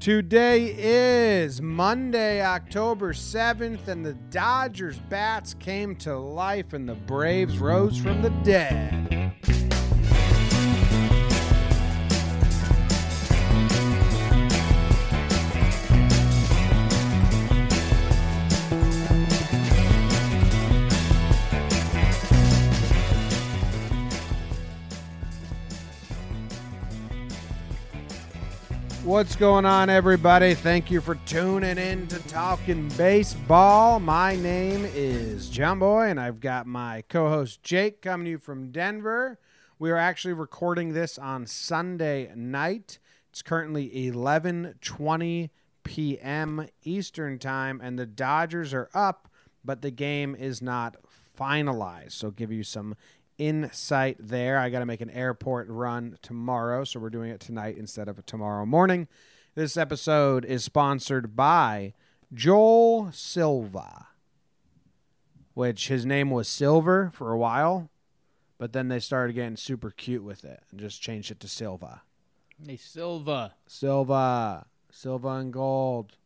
Today is Monday, October 7th, and the Dodgers bats came to life and the Braves rose from the dead. What's going on, everybody? Thank you for tuning in to Talking Baseball. My name is John Boy, and I've got my co host Jake coming to you from Denver. We are actually recording this on Sunday night. It's currently 11:20 p.m. Eastern Time, and the Dodgers are up, but the game is not finalized. So, give you some insight there. I got to make an airport run tomorrow, so we're doing it tonight instead of tomorrow morning. This episode is sponsored by Joel Silva, which his name was Silver for a while, but then they started getting super cute with it and just changed it to Silva. Hey, Silva. Silva, Silva and gold.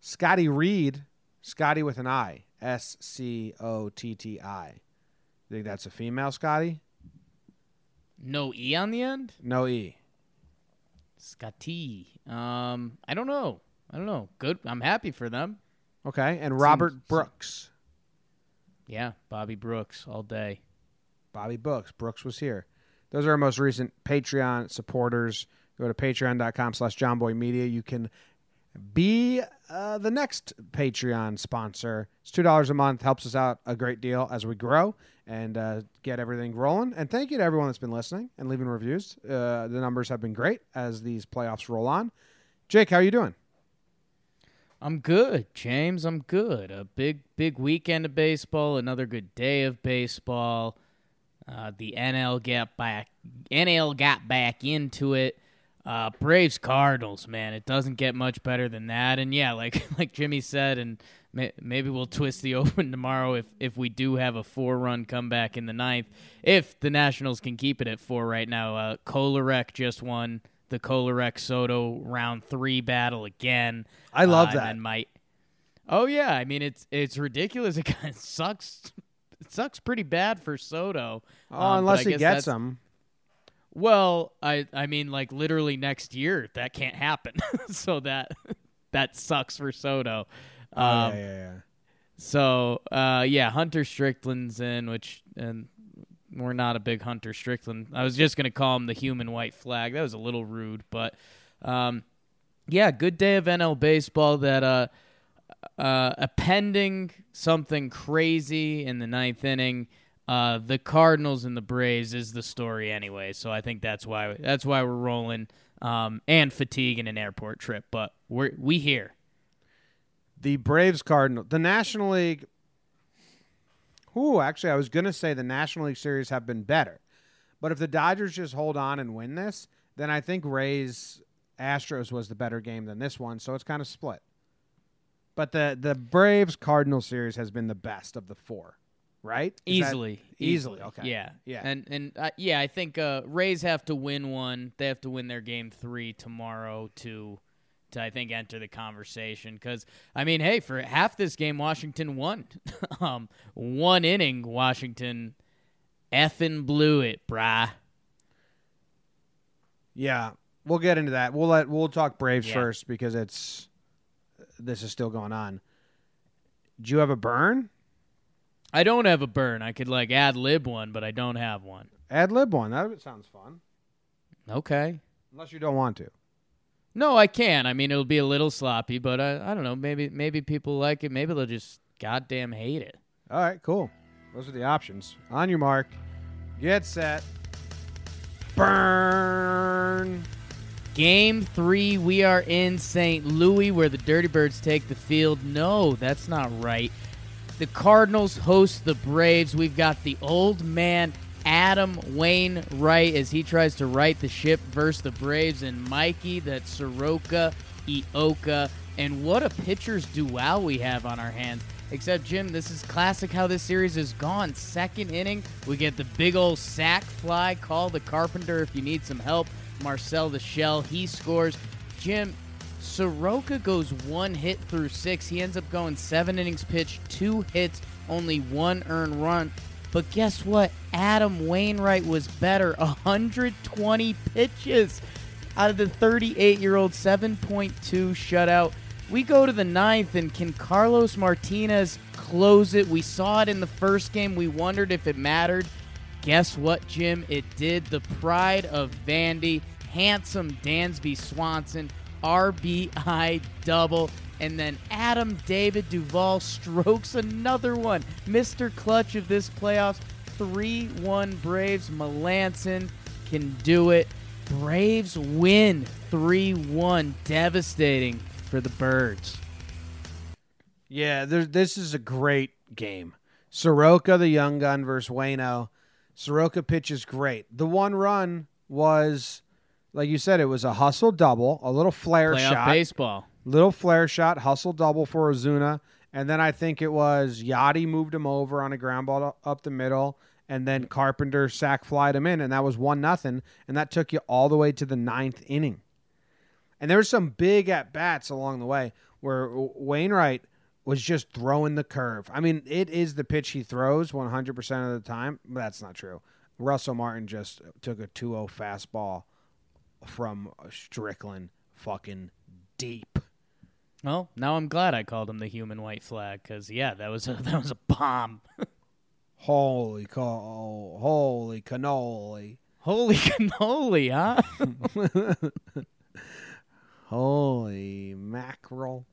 Scotty Reed, Scotty with an I, S C O T T I. Think that's a female, Scotty? No E on the end? No E. Scotty. Um, I don't know. I don't know. Good. I'm happy for them. Okay. And Robert Seems- Brooks. Yeah, Bobby Brooks all day. Bobby Brooks. Brooks was here. Those are our most recent Patreon supporters. Go to patreon.com slash johnboymedia. You can be uh, the next Patreon sponsor. It's $2 a month. Helps us out a great deal as we grow and uh, get everything rolling. And thank you to everyone that's been listening and leaving reviews. Uh, the numbers have been great as these playoffs roll on. Jake, how are you doing? I'm good, James. I'm good. A big, big weekend of baseball. Another good day of baseball. Uh, the NL got back. NL got back into it. Uh, Braves Cardinals, man, it doesn't get much better than that. And yeah, like like Jimmy said, and may, maybe we'll twist the open tomorrow if if we do have a four run comeback in the ninth. If the Nationals can keep it at four right now, uh, Kolarek just won the Kolarek Soto round three battle again. I love Uh, that. And might. Oh yeah, I mean it's it's ridiculous. It kind of sucks. It sucks pretty bad for Soto. Oh, Um, unless he gets them. Well, I I mean like literally next year that can't happen. so that that sucks for Soto. Oh, Um, yeah, yeah, yeah. So uh, yeah, Hunter Strickland's in, which and we're not a big Hunter Strickland. I was just gonna call him the human white flag. That was a little rude, but um, yeah, good day of NL baseball. That uh, uh, appending something crazy in the ninth inning. Uh, the Cardinals and the Braves is the story anyway, so I think that's why that's why we're rolling. Um, and fatigue and an airport trip, but we're we here. the Braves Cardinal, the National League. Ooh, actually, I was gonna say the National League series have been better, but if the Dodgers just hold on and win this, then I think Rays Astros was the better game than this one, so it's kind of split. But the the Braves Cardinal series has been the best of the four, right? Is that- easily, easily, okay. yeah, Yeah. and and uh, yeah, I think uh, Rays have to win one. They have to win their game three tomorrow to to I think enter the conversation. Because I mean, hey, for half this game, Washington won. um, one inning, Washington effing blew it, brah. Yeah, we'll get into that. We'll let we'll talk Braves Yeah. first because it's this is still going on. Do you have a burn? I don't have a burn. I could like ad lib one, but I don't have one. Ad lib one. That sounds fun. Okay. Unless you don't want to. No, I can. I mean, it'll be a little sloppy, but I, I don't know. Maybe maybe people like it. Maybe they'll just goddamn hate it. All right, cool. Those are the options. On your mark, get set, burn. Game three, we are in St. Louis where the Dirty Birds take the field. No, that's not right. The Cardinals host the Braves. We've got the old man Adam Wainwright as he tries to right the ship versus the Braves, and Mikey, that Soroka, Ioka, and what a pitcher's duel we have on our hands. Except, Jim, this is classic how this series has gone. Second inning, we get the big old sack fly. Call the carpenter if you need some help. Marcel the Shell, he scores. Jim, Soroka goes one hit through six. He ends up going seven innings pitched, two hits, only one earned run. But guess what? Adam Wainwright was better. 120 pitches out of the 38 year old 7.2 shutout. We go to the ninth, and can Carlos Martinez close it? We saw it in the first game. We wondered if it mattered. Guess what, Jim? It did. The pride of Vandy, handsome Dansby Swanson, RBI double. And then Adam David Duvall strokes another one. Mr. Clutch of this playoffs. 3 1 Braves. Melancon can do it. Braves win 3 1. Devastating for the Birds. Yeah, there, this is a great game. Soroka, the young gun, versus Wayno. Soroka pitches great. The one run was, like you said, it was a hustle double, a little flare Playoff shot. baseball. Little flare shot, hustle double for Ozuna. And then I think it was Yadi moved him over on a ground ball up the middle. And then Carpenter sack flied him in, and that was one nothing. And that took you all the way to the ninth inning. And there were some big at bats along the way where Wainwright was just throwing the curve. I mean, it is the pitch he throws 100% of the time, but that's not true. Russell Martin just took a 2 0 fastball from Strickland fucking deep. Well, now I'm glad I called him the human white flag because yeah, that was a, that was a bomb. Holy co- holy cannoli. Holy cannoli, huh? Holy mackerel.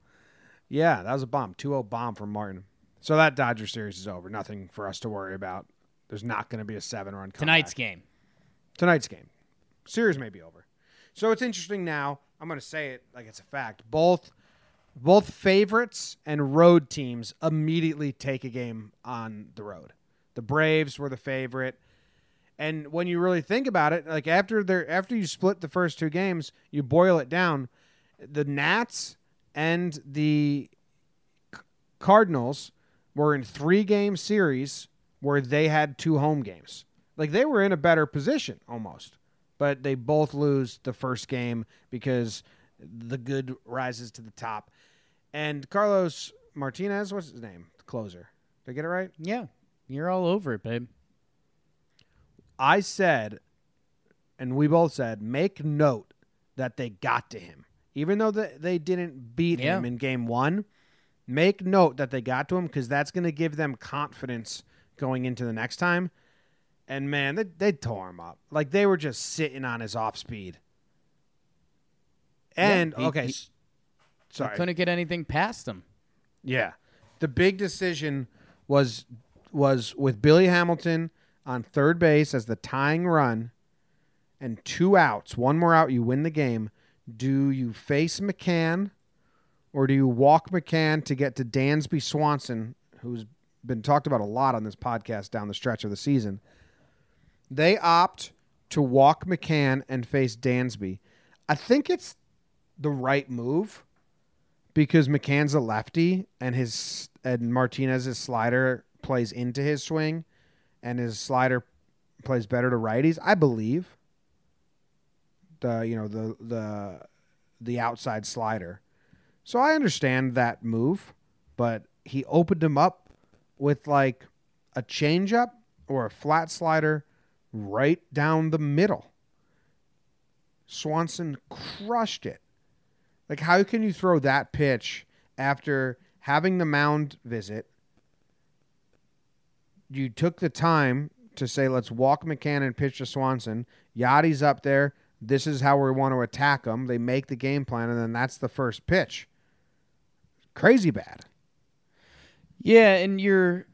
Yeah, that was a bomb. 2 0 bomb from Martin. So that Dodger series is over. Nothing for us to worry about. There's not going to be a seven run Tonight's game. Tonight's game. Series may be over. So it's interesting now. I'm going to say it like it's a fact. Both both favorites and road teams immediately take a game on the road. The Braves were the favorite. And when you really think about it, like after they after you split the first two games, you boil it down, the Nats and the Cardinals were in three game series where they had two home games. Like they were in a better position almost, but they both lose the first game because the good rises to the top. And Carlos Martinez, what's his name? The closer. Did I get it right? Yeah, you're all over it, babe. I said, and we both said, make note that they got to him. Even though the, they didn't beat Yeah. him in game one, make note that they got to him because that's going to give them confidence going into the next time. And man, they, they tore him up. Like they were just sitting on his off speed. And, he- okay, he- sorry. Couldn't get anything past him. Yeah. The big decision was was with Billy Hamilton on third base as the tying run and two outs, one more out, you win the game. Do you face McCann or do you walk McCann to get to Dansby Swanson, who's been talked about a lot on this podcast down the stretch of the season? They opt to walk McCann and face Dansby. I think it's the right move because McCann's a lefty and his and Martinez's slider plays into his swing and his slider plays better to righties. I believe the you know the the the outside slider. So I understand that move, but he opened him up with like a changeup or a flat slider right down the middle. Swanson crushed it. Like, how can you throw that pitch after having the mound visit? You took the time to say, let's walk McCann and pitch to Swanson. Yadi's up there. This is how we want to attack them. They make the game plan, and then that's the first pitch. Crazy bad. Yeah, and you're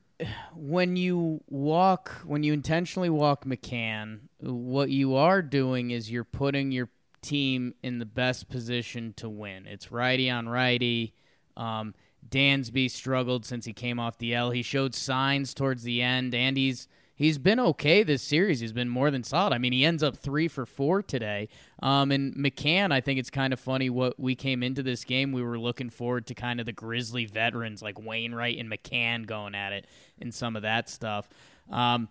when you walk when you intentionally walk McCann, what you are doing is you're putting your team in the best position to win. It's righty on righty. Um, Dansby struggled since he came off the L. He showed signs towards the end, and he's he's been okay this series. He's been more than solid. I mean, he ends up three for four today. Um, and McCann, I think it's kind of funny what we came into this game. We were looking forward to kind of the Grizzly veterans like Wainwright and McCann going at it and some of that stuff. Um,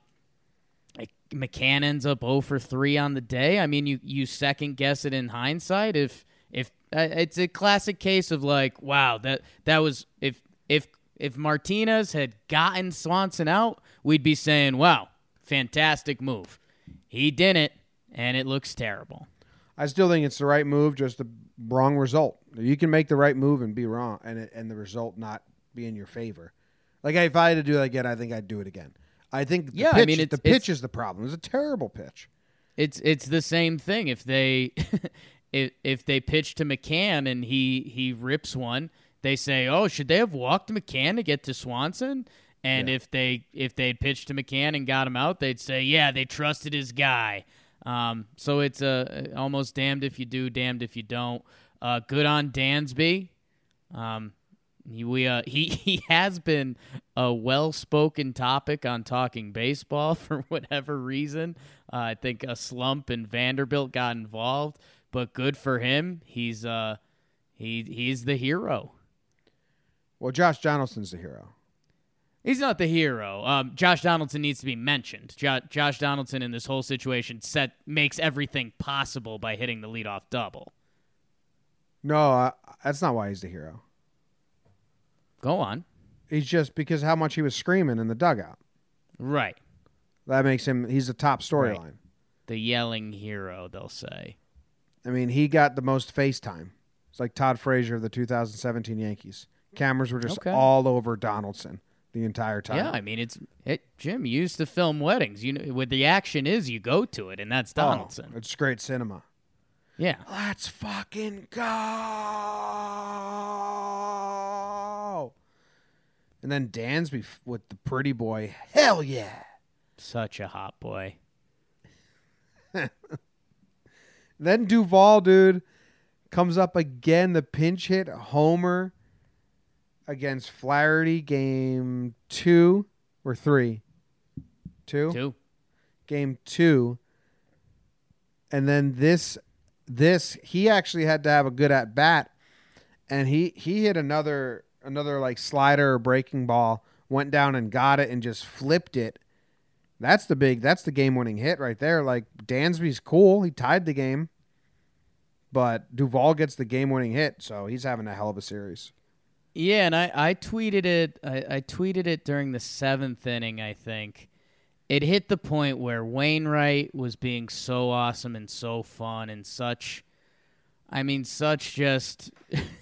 McCann ends up 0 for 3 on the day. I mean, you, you second guess it in hindsight if If uh, it's a classic case of like, wow, that that was if if if Martinez had gotten Swanson out, we'd be saying, wow, fantastic move. He didn't, and it looks terrible. I still think it's the right move, just the wrong result. You can make the right move and be wrong, and it, and the result not be in your favor. Like if I had to do that again, I think I'd do it again. I think the Yeah, I pitch, mean, the pitch is the problem. It's a terrible pitch. It's it's the same thing. If they if if they pitch to McCann and he he rips one, they say, "Oh, should they have walked McCann to get to Swanson?" And if they if they'd pitched to McCann and got him out, they'd say, "Yeah, they trusted his guy." Um, so it's uh, almost damned if you do, damned if you don't. Uh, good on Dansby. Um, he, we uh, he he has been a well-spoken topic on talking baseball for whatever reason. Uh, I think a slump in Vanderbilt got involved, but good for him. He's uh he he's the hero. Well, Josh Donaldson's the hero. He's not the hero. Um, Josh Donaldson needs to be mentioned. Jo- Josh Donaldson in this whole situation set makes everything possible by hitting the leadoff double. No, uh, that's not why he's the hero. Go on. He's just because how much he was screaming in the dugout. Right. That makes him. He's the top storyline. The yelling hero, they'll say. I mean, he got the most FaceTime. It's like Todd Frazier of the 2017 Yankees. Cameras were just Okay. all over Donaldson the entire time. Yeah, I mean it's it, Jim used to film weddings. You know, where the action is, you go to it, and that's Oh, Donaldson. it's great cinema. Yeah, Let's fucking go. And then Dansby with the pretty boy. Hell yeah. such a hot boy. Then Duvall, dude, comes up again. The pinch hit homer against Flaherty, game two or three? Two? Two. Game two. And then this, this he actually had to have a good at bat, and he he hit another another like slider or breaking ball, went down and got it and just flipped it. That's the big. That's the game-winning hit right there. Like Dansby's cool. He tied the game, but Duvall gets the game-winning hit, so he's having a hell of a series. Yeah, and I, I tweeted it. I, I tweeted it during the seventh inning. I think it hit the point where Wainwright was being so awesome and so fun and such. I mean, such just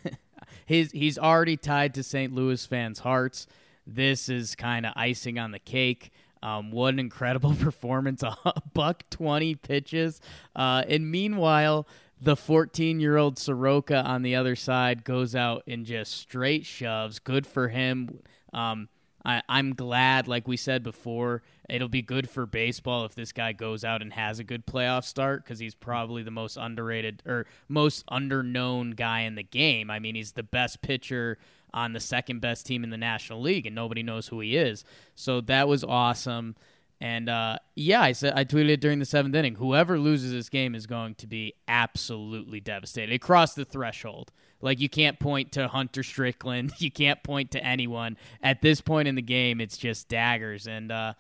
his. He's already tied to St. Louis fans' hearts. This is kind of icing on the cake. Um, what an incredible performance! A buck twenty pitches, uh, and meanwhile, the fourteen-year-old Soroka on the other side goes out and just straight shoves. Good for him. Um, I, I'm glad, like we said before, it'll be good for baseball if this guy goes out and has a good playoff start because he's probably the most underrated or most underknown guy in the game. I mean, he's the best pitcher on the second best team in the National League, and nobody knows who he is. So that was awesome. And uh, yeah, I said I tweeted it during the seventh inning. Whoever loses this game is going to be absolutely devastated. It crossed the threshold. Like you can't point to Hunter Strickland, you can't point to anyone at this point in the game. It's just daggers. And uh,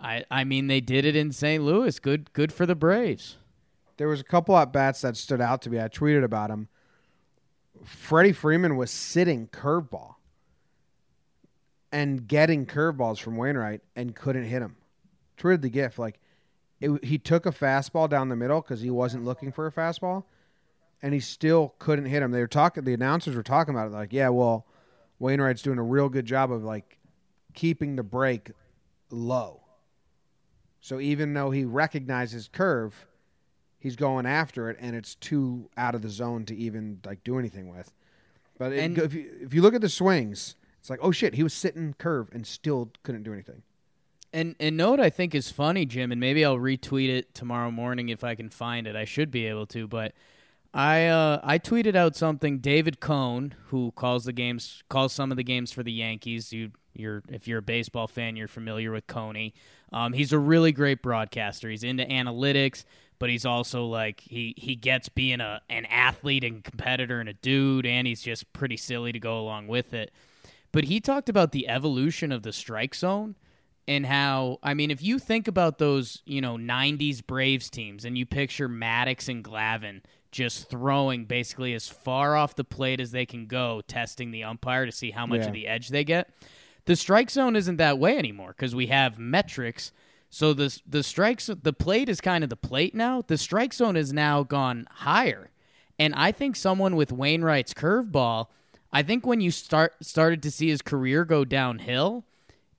I, I mean, they did it in St. Louis. Good, good for the Braves. There was a couple at bats that stood out to me. I tweeted about him. Freddie Freeman was sitting curveball and getting curveballs from Wainwright and couldn't hit him. Tweeted the gif like it, he took a fastball down the middle because he wasn't looking for a fastball, and he still couldn't hit him. They were talking. The announcers were talking about it like, yeah, well, Wainwright's doing a real good job of like keeping the break low. So even though he recognizes curve, he's going after it, and it's too out of the zone to even like do anything with. But it, if you if you look at the swings, it's like, oh shit, he was sitting curve and still couldn't do anything. And and know what I think is funny, Jim, and maybe I'll retweet it tomorrow morning if I can find it. I should be able to, but I uh, I tweeted out something. David Cone, who calls the games, calls some of the games for the Yankees. You you're if you're a baseball fan, you're familiar with Coney. Um, he's a really great broadcaster. He's into analytics, but he's also like he he gets being a an athlete and competitor and a dude, and he's just pretty silly to go along with it. But he talked about the evolution of the strike zone and how I mean, if you think about those, you know, '90s Braves teams, and you picture Maddux and Glavine just throwing basically as far off the plate as they can go, testing the umpire to see how much Yeah. of the edge they get. The strike zone isn't that way anymore because we have metrics. So the the strikes the plate is kind of the plate now. The strike zone has now gone higher, and I think someone with Wainwright's curveball, I think when you start started to see his career go downhill,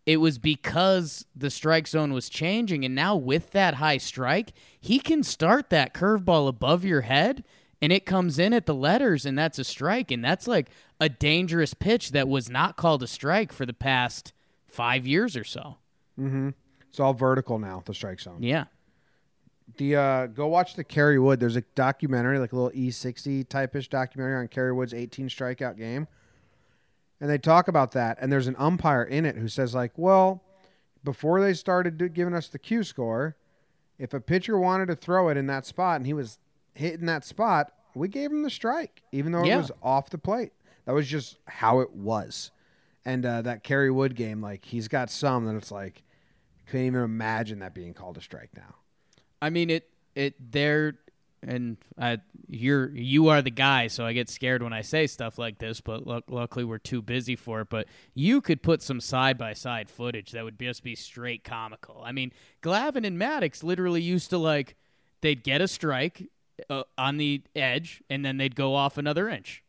it was because the strike zone was changing, and now with that high strike, he can start that curveball above your head, and it comes in at the letters, and that's a strike, and that's like a dangerous pitch that was not called a strike for the past five years or so. Mm-hmm. It's all vertical now, the strike zone. Yeah. The uh, go watch the Kerry Wood. There's a documentary, like a little E60 type-ish documentary on Kerry Wood's 18 strikeout game, and they talk about that. And there's an umpire in it who says like, well, before they started giving us the Q score, if a pitcher wanted to throw it in that spot and he was hitting that spot, we gave him the strike, even though Yeah. it was off the plate. That was just how it was. And uh, that Kerry Wood game, like he's got some that it's like, couldn't even imagine that being called a strike now. I mean it it there and uh, you're you are the guy, so I get scared when I say stuff like this. But luck luckily, we're too busy for it. But you could put some side by side footage that would just be straight comical. I mean, Glavine and Maddux literally used to like they'd get a strike uh, on the edge, and then they'd go off another inch.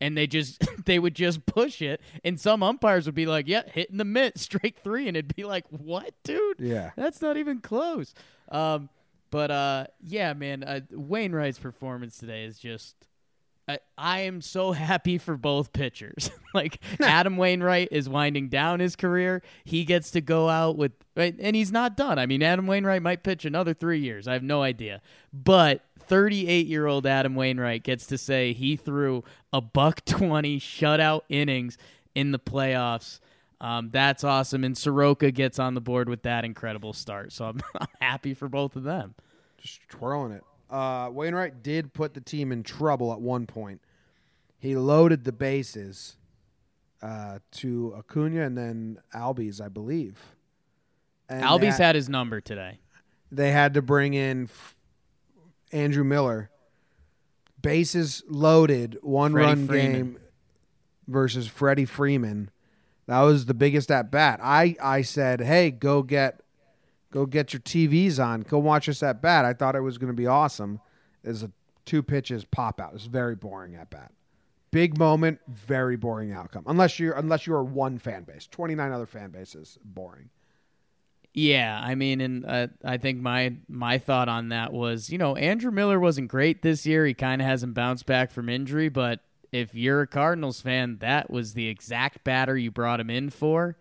And they just they would just push it, and some umpires would be like, "Yeah, hitting the mitt, straight three, and it'd be like, "What, dude? Yeah. That's not even close. Um, but uh, yeah, man, uh, Wainwright's performance today is just. I, I am so happy for both pitchers. like Adam Wainwright is winding down his career. He gets to go out with, right, and he's not done. I mean, Adam Wainwright might pitch another three years. I have no idea. But 38 year old Adam Wainwright gets to say he threw a buck 20 shutout innings in the playoffs. Um, that's awesome. And Soroka gets on the board with that incredible start. So I'm, I'm happy for both of them. just twirling it. Uh, Wainwright did put the team in trouble at one point. He loaded the bases uh, to Acuna and then Albies, I believe. And Albies had, had his number today. they had to bring in f- Andrew Miller. Bases loaded, one Freddie run Freeman. game versus Freddie Freeman. That was the biggest at bat. I, I said, hey, go get go get your TVs on. Go watch us at bat. I thought it was going to be awesome. Is a two pitches pop out. It's very boring at bat. Big moment, very boring outcome. Unless you're unless you are one fan base. Twenty nine other fan bases, boring. Yeah, I mean, and uh, I think my my thought on that was, you know, Andrew Miller wasn't great this year. He kind of hasn't bounced back from injury, but if you're a Cardinals fan, that was the exact batter you brought him in for,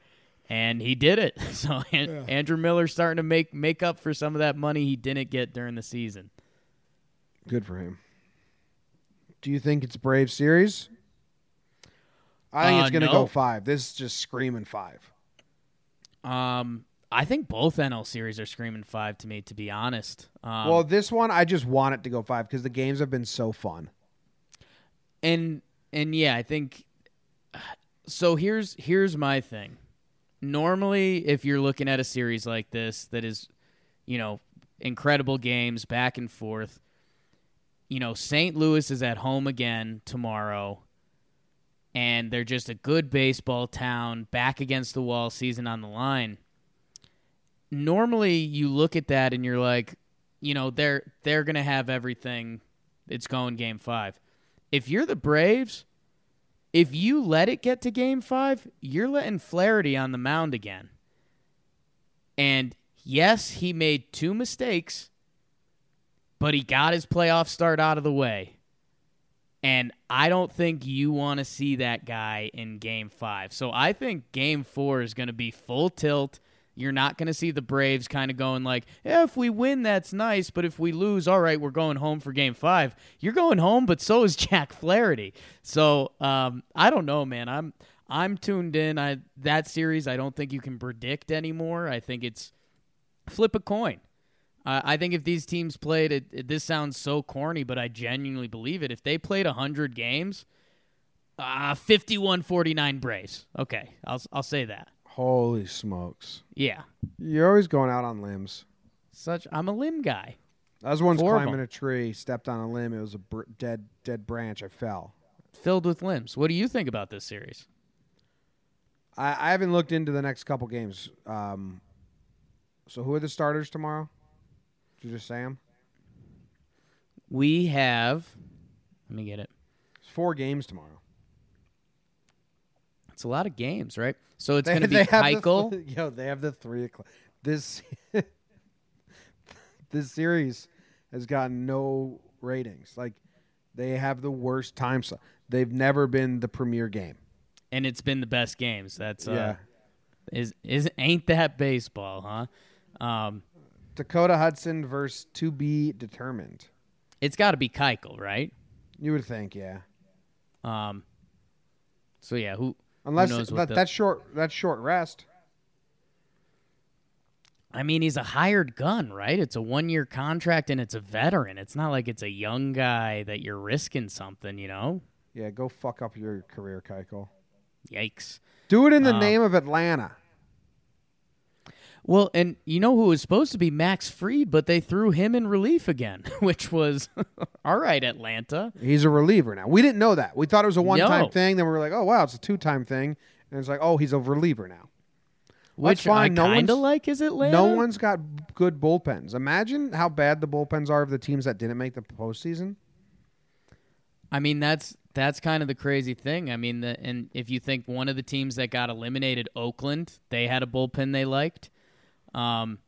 and he did it. So An- Andrew Miller's starting to make make up for some of that money he didn't get during the season. Good for him. Do you think it's a Brave series? I think Uh, it's going to no. go five. This is just screaming five. Um, I think both NL series are screaming five to me, to be honest. Um, well, this one I just want it to go five because the games have been so fun. And and yeah, I think so here's here's my thing. Normally, if you're looking at a series like this that is, you know, incredible games back and forth, you know, St. Louis is at home again tomorrow and they're just a good baseball town, back against the wall, season on the line. Normally, you look at that and you're like, you know, they're they're going to have everything. It's going game 5 if you're the Braves, if you let it get to game five, you're letting Flaherty on the mound again. And yes, he made two mistakes, but he got his playoff start out of the way. And I don't think you want to see that guy in game five. So I think game four is going to be full tilt. You're not going to see the Braves kind of going like, yeah, if we win, that's nice. But if we lose, all right, we're going home for game five. You're going home, but so is Jack Flaherty. So um, I don't know, man. I'm I'm tuned in. I that series I don't think you can predict anymore. I think it's flip a coin. Uh, I think if these teams played, it, it, this sounds so corny, but I genuinely believe it. If they played 100 games, uh, 51-49 Braves. Okay, I'll I'll say that. Holy smokes! Yeah, You're always going out on limbs. such I'm a limb guy. I was once Four climbing a tree, stepped on a limb. It was a br- dead dead branch. I fell. Filled with limbs. What do you think about this series? I, I haven't looked into the next couple games. Um, so who are the starters tomorrow? Did you just say 'em? We have. Let me get it. It's four games tomorrow. It's a lot of games, right? So it's going to be the Keuchel. yo, they have the three o'clock. This this series has gotten no ratings. Like they have the worst time slot. They've never been the premier game. and it's been the best games. That's uh, yeah. is is ain't that baseball, huh? Um, Dakota Hudson versus to be determined. it's got to be Keuchel, right? You would think, yeah. Um, so yeah, who? Unless that, the- that's short. That's short rest. I mean, he's a hired gun, right? It's a one year contract and it's a veteran. It's not like it's a young guy that you're risking something, you know? Yeah, go fuck up your career, Keuchel. Yikes. Do it in the Um, name of Atlanta. Well, and you know who was supposed to be Max Fried, but they threw him in relief again, which was all right, Atlanta. He's a reliever now. We didn't know that. We thought it was a one-time No. thing. Then we were like, oh wow, it's a two-time thing. And it's like, oh, he's a reliever now. Which fine. I No kind of one's- like is Atlanta. No one's got good bullpens. Imagine how bad the bullpens are of the teams that didn't make the postseason. I mean, that's that's kind of the crazy thing. I mean, the, and if you think one of the teams that got eliminated, Oakland, they had a bullpen they liked. Um,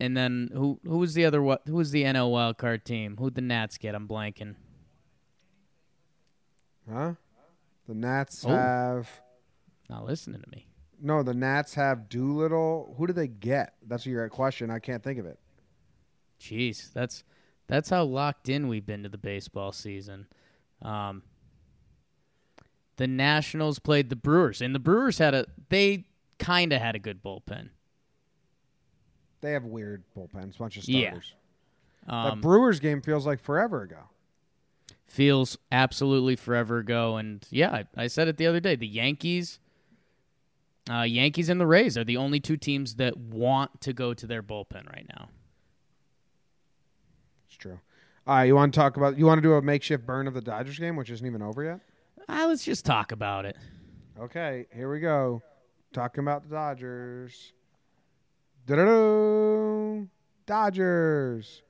and then who who was the other what who was the NL wild card team? Who'd the Nats get? I'm blanking. Huh? The Nats Oh. have Not listening to me. no. The Nats have Doolittle. Who do they get? That's your question. I can't think of it. Jeez, that's that's how locked in we've been to the baseball season. Um, the Nationals played the Brewers, and the Brewers had a they kind of had a good bullpen. They have weird bullpens. Bunch of Yeah. starters. Um, that Brewers game feels like forever ago. feels absolutely forever ago. And yeah, I, I said it the other day. The Yankees, uh, Yankees and the Rays are the only two teams that want to go to their bullpen right now. It's true. All right, you want to talk about? You want to do a makeshift burn of the Dodgers game, which isn't even over yet? Ah, let's just talk about it. Okay, here we go. Talking about the Dodgers. Da-da-da. Dodgers.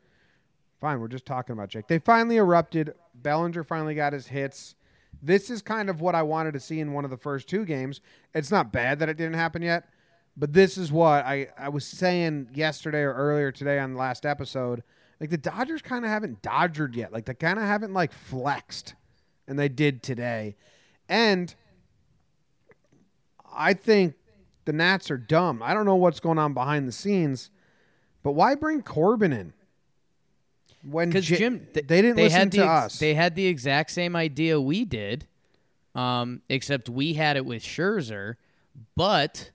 Fine, we're just talking about Jake. They finally erupted. Bellinger finally got his hits. This is kind of what I wanted to see in one of the first two games. It's not bad that it didn't happen yet, but this is what I, I was saying yesterday or earlier today on the last episode. Like the Dodgers kind of haven't dodgered yet. Like they kind of haven't like flexed, and they did today. And I think the Nats are dumb. I don't know what's going on behind the scenes, but why bring Corbin in? When J- Jim, th- they didn't they listen had the to ex- us. They had the exact same idea we did, um, except we had it with Scherzer, but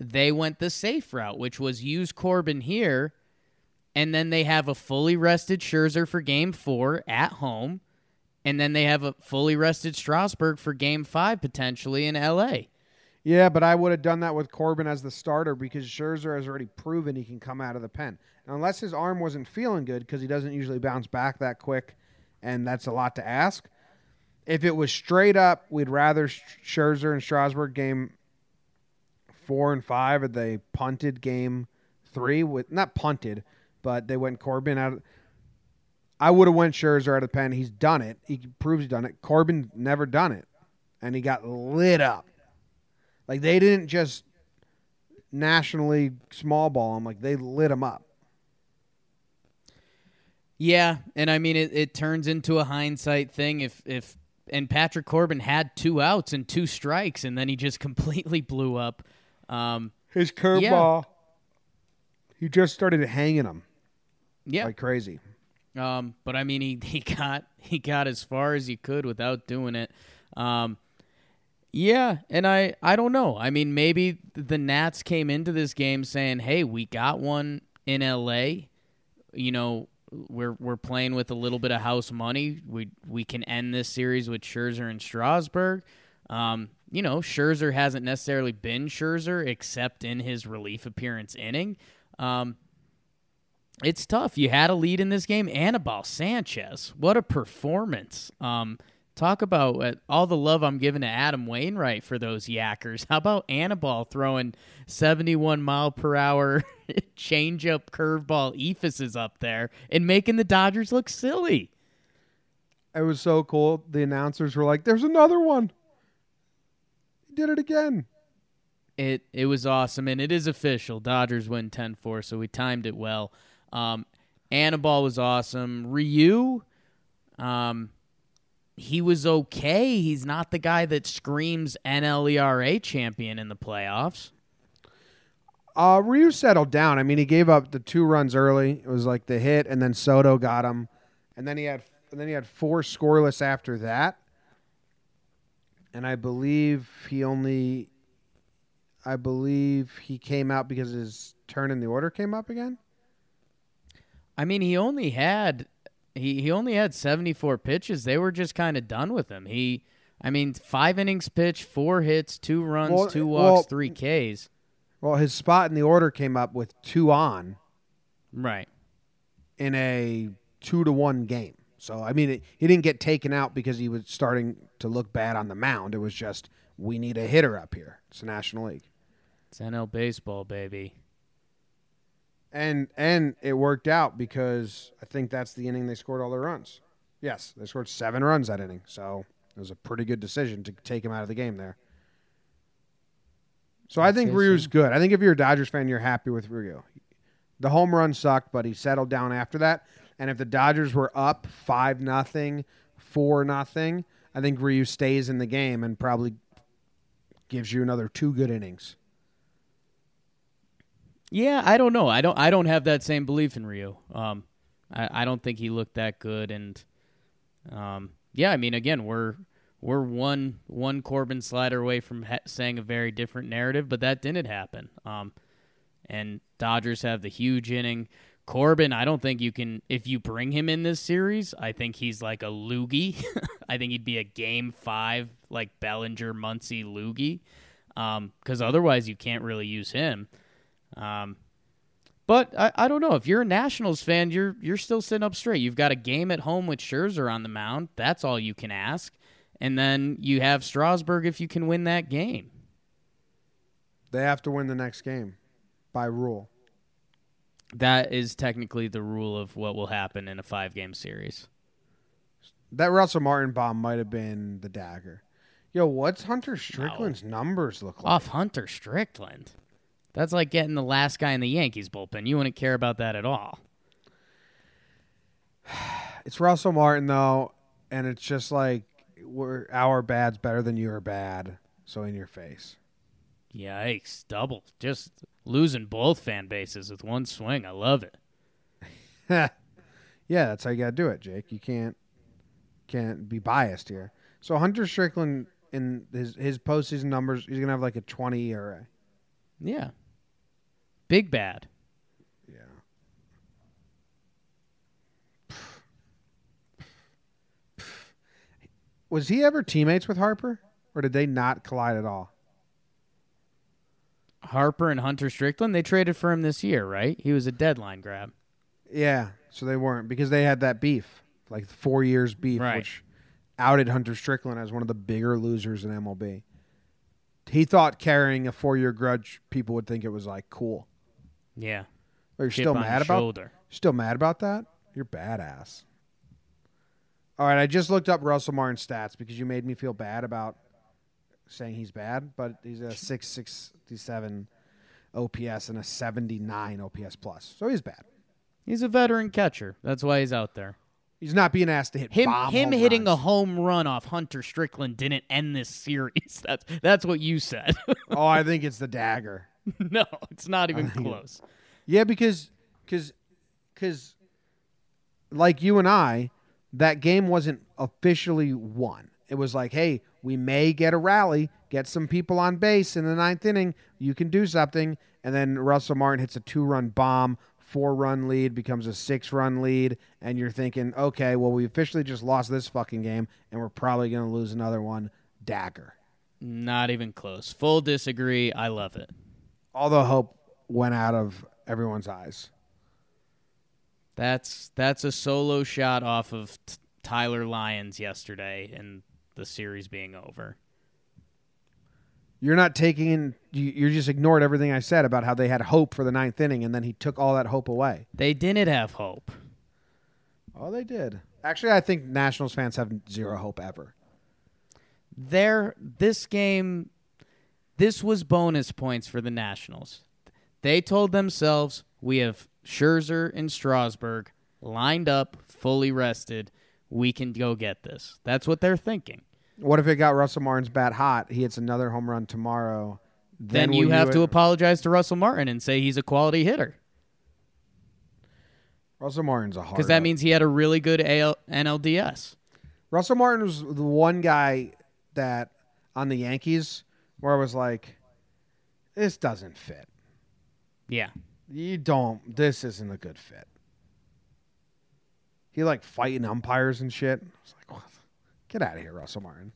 they went the safe route, which was use Corbin here, and then they have a fully rested Scherzer for Game Four at home, and then they have a fully rested Strasburg for Game Five potentially in L.A. yeah, but I would have done that with Corbin as the starter because Scherzer has already proven he can come out of the pen. Unless his arm wasn't feeling good because he doesn't usually bounce back that quick, and that's a lot to ask. If it was straight up, we'd rather Sch- Scherzer and Strasburg game four and five, or they punted game three with not punted, but they went Corbin out. I would have went Scherzer out of the pen. He's done it. He proves he's done it. Corbin never done it, and he got lit up. Like they didn't just nationally small ball him. Like they lit him up. Yeah, and I mean it, it turns into a hindsight thing if if and Patrick Corbin had two outs and two strikes and then he just completely blew up. Um, His curveball. He just started hanging him yeah, like crazy. um, but I mean he, he got he got as far as he could without doing it. Um, yeah, and I I don't know. I mean maybe the Nats came into this game saying, "Hey, we got one in L.A. You know, we're we're playing with a little bit of house money. We we can end this series with Scherzer and Strasburg. Um, you know, Scherzer hasn't necessarily been Scherzer except in his relief appearance inning. Um, it's tough. You had a lead in this game. Anibal Sanchez, what a performance! Um, talk about uh, all the love I'm giving to Adam Wainwright for those yackers. How about Anibal throwing 71 mile per hour changeup curveball ephuses up there and making the Dodgers look silly? It was so cool. The announcers were like, "There's another one." He did it again. It it was awesome, and it is official. Dodgers win 10-4, so we timed it well. Um, Anibal was awesome. Ryu, um, he was okay. He's not the guy that screams NLERA champion in the playoffs. Uh, Ryu settled down. I mean, he gave up the two runs early. It was like the hit, and then Soto got him, and then he had and then he had four scoreless after that. And I believe he only, I believe he came out because his turn in the order came up again. I mean, he only had he, he only had 74 pitches. They were just kind of done with him. He I mean, 5 innings pitched, 4 hits, 2 runs, Well, 2 eh, walks, well- 3 Ks. Well, his spot in the order came up with two on Right. in a two to one game. So I mean, it, he didn't get taken out because he was starting to look bad on the mound. It was just we need a hitter up here. It's a National League. It's NL baseball, baby. And and it worked out because I think that's the inning they scored all their runs. Yes, they scored seven runs that inning. So it was a pretty good decision to take him out of the game there. So I think Ryu's good. I think if you're a Dodgers fan, you're happy with Ryu. The home run sucked, but he settled down after that. And if the Dodgers were up five nothing, four nothing, I think Ryu stays in the game and probably gives you another two good innings. Yeah, I don't know. I don't. I don't have that same belief in Ryu. Um, I, I don't think he looked that good. And um, yeah, I mean, again, we're we're one one Corbin slider away from ha- saying a very different narrative, but that didn't happen. Um, and Dodgers have the huge inning. Corbin, I don't think you can. If you bring him in this series, I think he's like a loogie. I think he'd be a game five, like Bellinger, Muncy loogie. Because otherwise, you can't really use him. Um, but I, I don't know if you're a Nationals fan, you're you're still sitting up straight. You've got a game at home with Scherzer on the mound. That's all you can ask, and then you have Strasburg if you can win that game. They have to win the next game by rule. That is technically the rule of what will happen in a five game series. That Russell Martin bomb might have been the dagger. Yo, what's Hunter Strickland's numbers look like? Off Hunter Strickland. That's like getting the last guy in the Yankees bullpen. You wouldn't care about that at all. It's Russell Martin though, and it's just like we're our bad's better than your bad. So in your face. Yikes! Double, just losing both fan bases with one swing. I love it. yeah, that's how you gotta do it, Jake. You can't can't be biased here. So Hunter Strickland in his his postseason numbers, he's gonna have like a twenty ERA. Yeah. Big bad. Yeah. Was he ever teammates with Harper, or did they not collide at all? Harper and Hunter Strickland, they traded for him this year, right? He was a deadline grab. Yeah, so they weren't because they had that beef, like four years beef, Right. which outed Hunter Strickland as one of the bigger losers in MLB. He thought carrying a four-year grudge, people would think it was like cool. Yeah. Are you Chip still mad about? shoulder. Still mad about that? You're badass. All right, I just looked up Russell Martin's stats because you made me feel bad about saying he's bad, but he's a six sixty seven OPS and a seventy nine OPS plus, so he's bad. He's a veteran catcher. That's why he's out there. He's not being asked to hit Him him hitting a home run off Hunter Strickland didn't end this series. That's that's what you said. oh, I think it's the dagger. no, it's not even close. Yeah, because because because like you and I, that game wasn't officially won. It was like, hey, we may get a rally, get some people on base in the ninth inning. You can do something, and then Russell Martin hits a two-run bomb. Four-run lead becomes a six-run lead, and you're thinking, okay, well, we officially just lost this fucking game, and we're probably going to lose another one. Dagger. Not even close. Full disagree. I love it. All the hope went out of everyone's eyes. That's that's a solo shot off of t- Tyler Lyons yesterday, and the series being over. You're not taking in. You, you just ignored everything I said about how they had hope for the ninth inning, and then he took all that hope away. They didn't have hope. Oh, they did. Actually, I think Nationals fans have zero hope ever. There, this game, this was bonus points for the Nationals. They told themselves, "We have Scherzer and Strasburg lined up, fully rested. We can go get this." That's what they're thinking. What if it got Russell Martin's bat hot? He hits another home run tomorrow. Then, will you have to uh, apologize to Russell Martin and say he's a quality hitter Russell Martin's a hard. because that up. means he had a really good AL- NLDS. Russell Martin was the one guy that on the Yankees where I was like, this doesn't fit. Yeah. You don't. This isn't a good fit. He like fighting umpires and shit. I was like, what? get out of here, Russell Martin.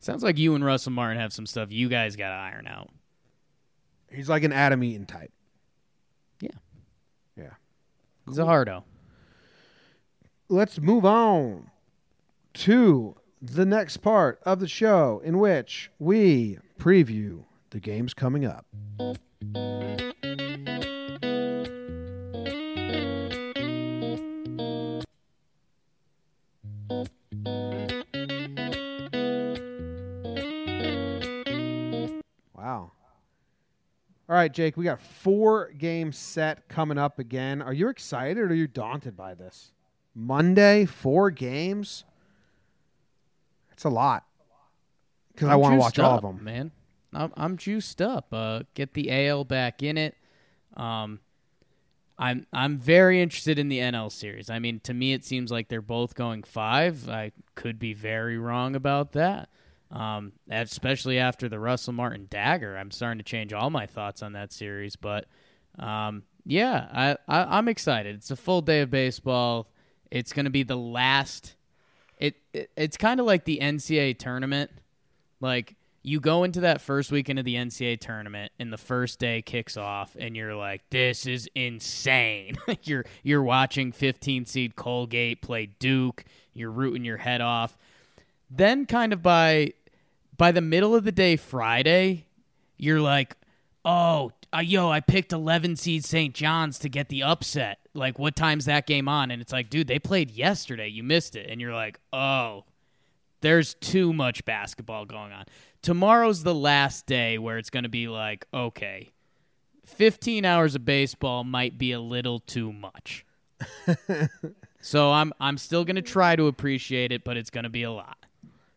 Sounds like you and Russell Martin have some stuff you guys got to iron out. He's like an Adam Eaton type. Yeah. Yeah. He's a hardo. Let's move on to the next part of the show in which we preview the games coming up. Wow. All right, Jake, we got four games set coming up again. Are you excited or are you daunted by this? Monday, four games? It's a lot. Because I want to watch all of them. man. I'm, I'm juiced up. Uh, get the AL back in it. Um, I'm I'm very interested in the NL series. I mean, to me, it seems like they're both going five. I could be very wrong about that. Um, especially after the Russell Martin dagger, I'm starting to change all my thoughts on that series. But um, yeah, I, I I'm excited. It's a full day of baseball. It's going to be the last. It, it it's kind of like the NCAA tournament. Like you go into that first weekend of the NCAA tournament and the first day kicks off and you're like this is insane. Like you're you're watching 15 seed Colgate play Duke, you're rooting your head off. Then kind of by by the middle of the day Friday, you're like, "Oh, uh, yo, I picked 11 seed St. John's to get the upset. Like what time's that game on?" And it's like, "Dude, they played yesterday. You missed it." And you're like, "Oh, there's too much basketball going on. Tomorrow's the last day where it's going to be like, okay, 15 hours of baseball might be a little too much. so I'm I'm still going to try to appreciate it, but it's going to be a lot.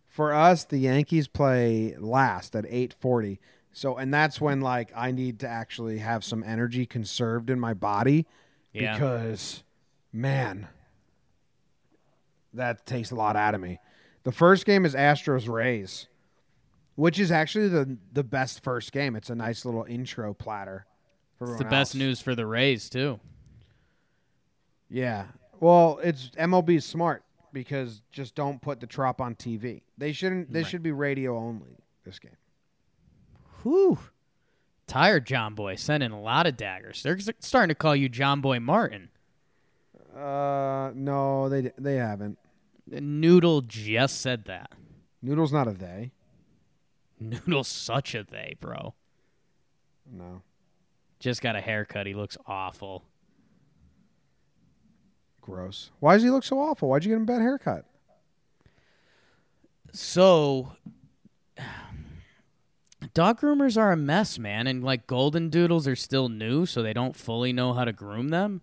For us, the Yankees play last at 8:40. So and that's when like I need to actually have some energy conserved in my body Yeah. because man that takes a lot out of me. The first game is Astros Rays, which is actually the the best first game. It's a nice little intro platter. For It's the best else. news for the Rays too. Yeah. Well, it's MLB smart because just don't put the trop on TV. They shouldn't. This Right. should be radio only. This game. Whew. Tired John Boy sending a lot of daggers. They're starting to call you John Boy Martin. Uh, no, they they haven't. Noodle just said that. Noodle's not a they. Noodle's such a they, bro. No. Just got a haircut. He looks awful. Gross. Why does he look so awful? Why'd you get him a bad haircut? So, dog groomers are a mess, man. And like golden doodles are still new, so they don't fully know how to groom them.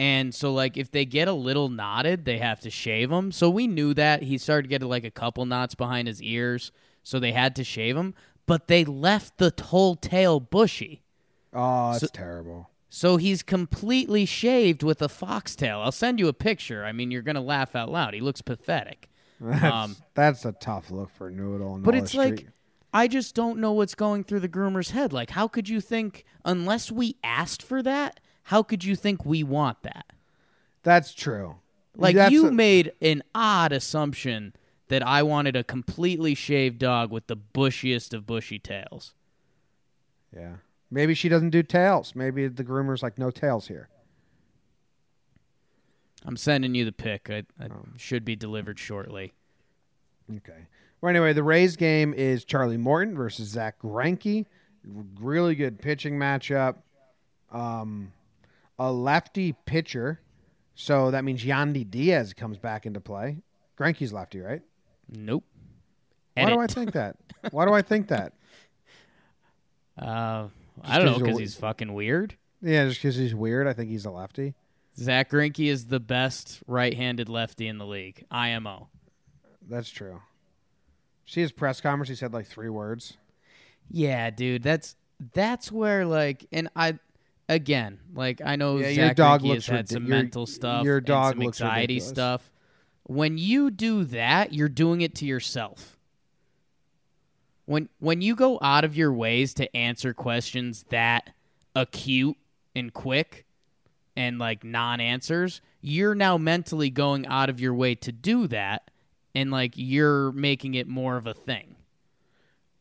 And so, like, if they get a little knotted, they have to shave them. So we knew that he started getting like a couple knots behind his ears, so they had to shave him. But they left the whole tail bushy. Oh, that's So- terrible. So he's completely shaved with a foxtail. I'll send you a picture. I mean, you're gonna laugh out loud. He looks pathetic. That's, Um, that's a tough look for Noodle. But it's like I just don't know what's going through the groomer's head. Like, how could you think unless we asked for that? How could you think we want that? that's true. Like That's you a- made an odd assumption that I wanted a completely shaved dog with the bushiest of bushy tails. Yeah. Maybe she doesn't do tails. Maybe the groomer's like no tails here. I'm sending you the pick. I, I Oh. should be delivered shortly. Okay. Well, anyway, the Rays game is Charlie Morton versus Zack Greinke. Really good pitching matchup. Um, a lefty pitcher, so that means Yandy Diaz comes back into play. Greinke's lefty, right? Nope. Why do I think that? Why do I think that? Uh, I don't know because he's fucking weird. Yeah, just because he's weird. I think he's a lefty. Zack Greinke is the best right-handed lefty in the league. IMO. That's true. See has press conference? He said like three words. Yeah, dude. That's that's where like, and I again like I know Yeah, your dog looks has had some your- mental stuff, your dog some anxiety ridiculous. stuff. When you do that, you're doing it to yourself. When when you go out of your ways to answer questions that acute and quick and like non-answers, you're now mentally going out of your way to do that and like you're making it more of a thing.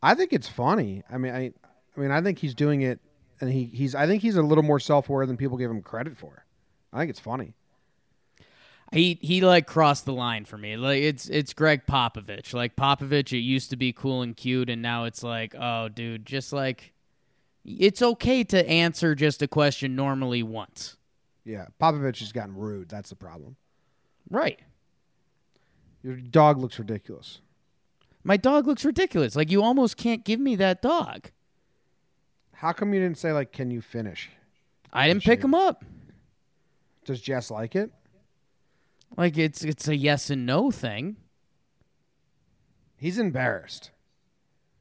I think it's funny. I mean, I, I mean, I think he's doing it, and he, he's. I think he's a little more self-aware than people give him credit for. I think it's funny. He he like crossed the line for me. Like it's it's Gregg Popovich. Like Popovich, it used to be cool and cute, and now it's like, oh, dude, just like it's okay to answer just a question normally once. Yeah, Popovich has gotten rude. That's the problem. Right. Your dog looks ridiculous. My dog looks ridiculous. Like you almost can't give me that dog. How come you didn't say like, "Can you finish"? I didn't pick him up. Does Jess like it? Like it's it's a yes and no thing. He's embarrassed.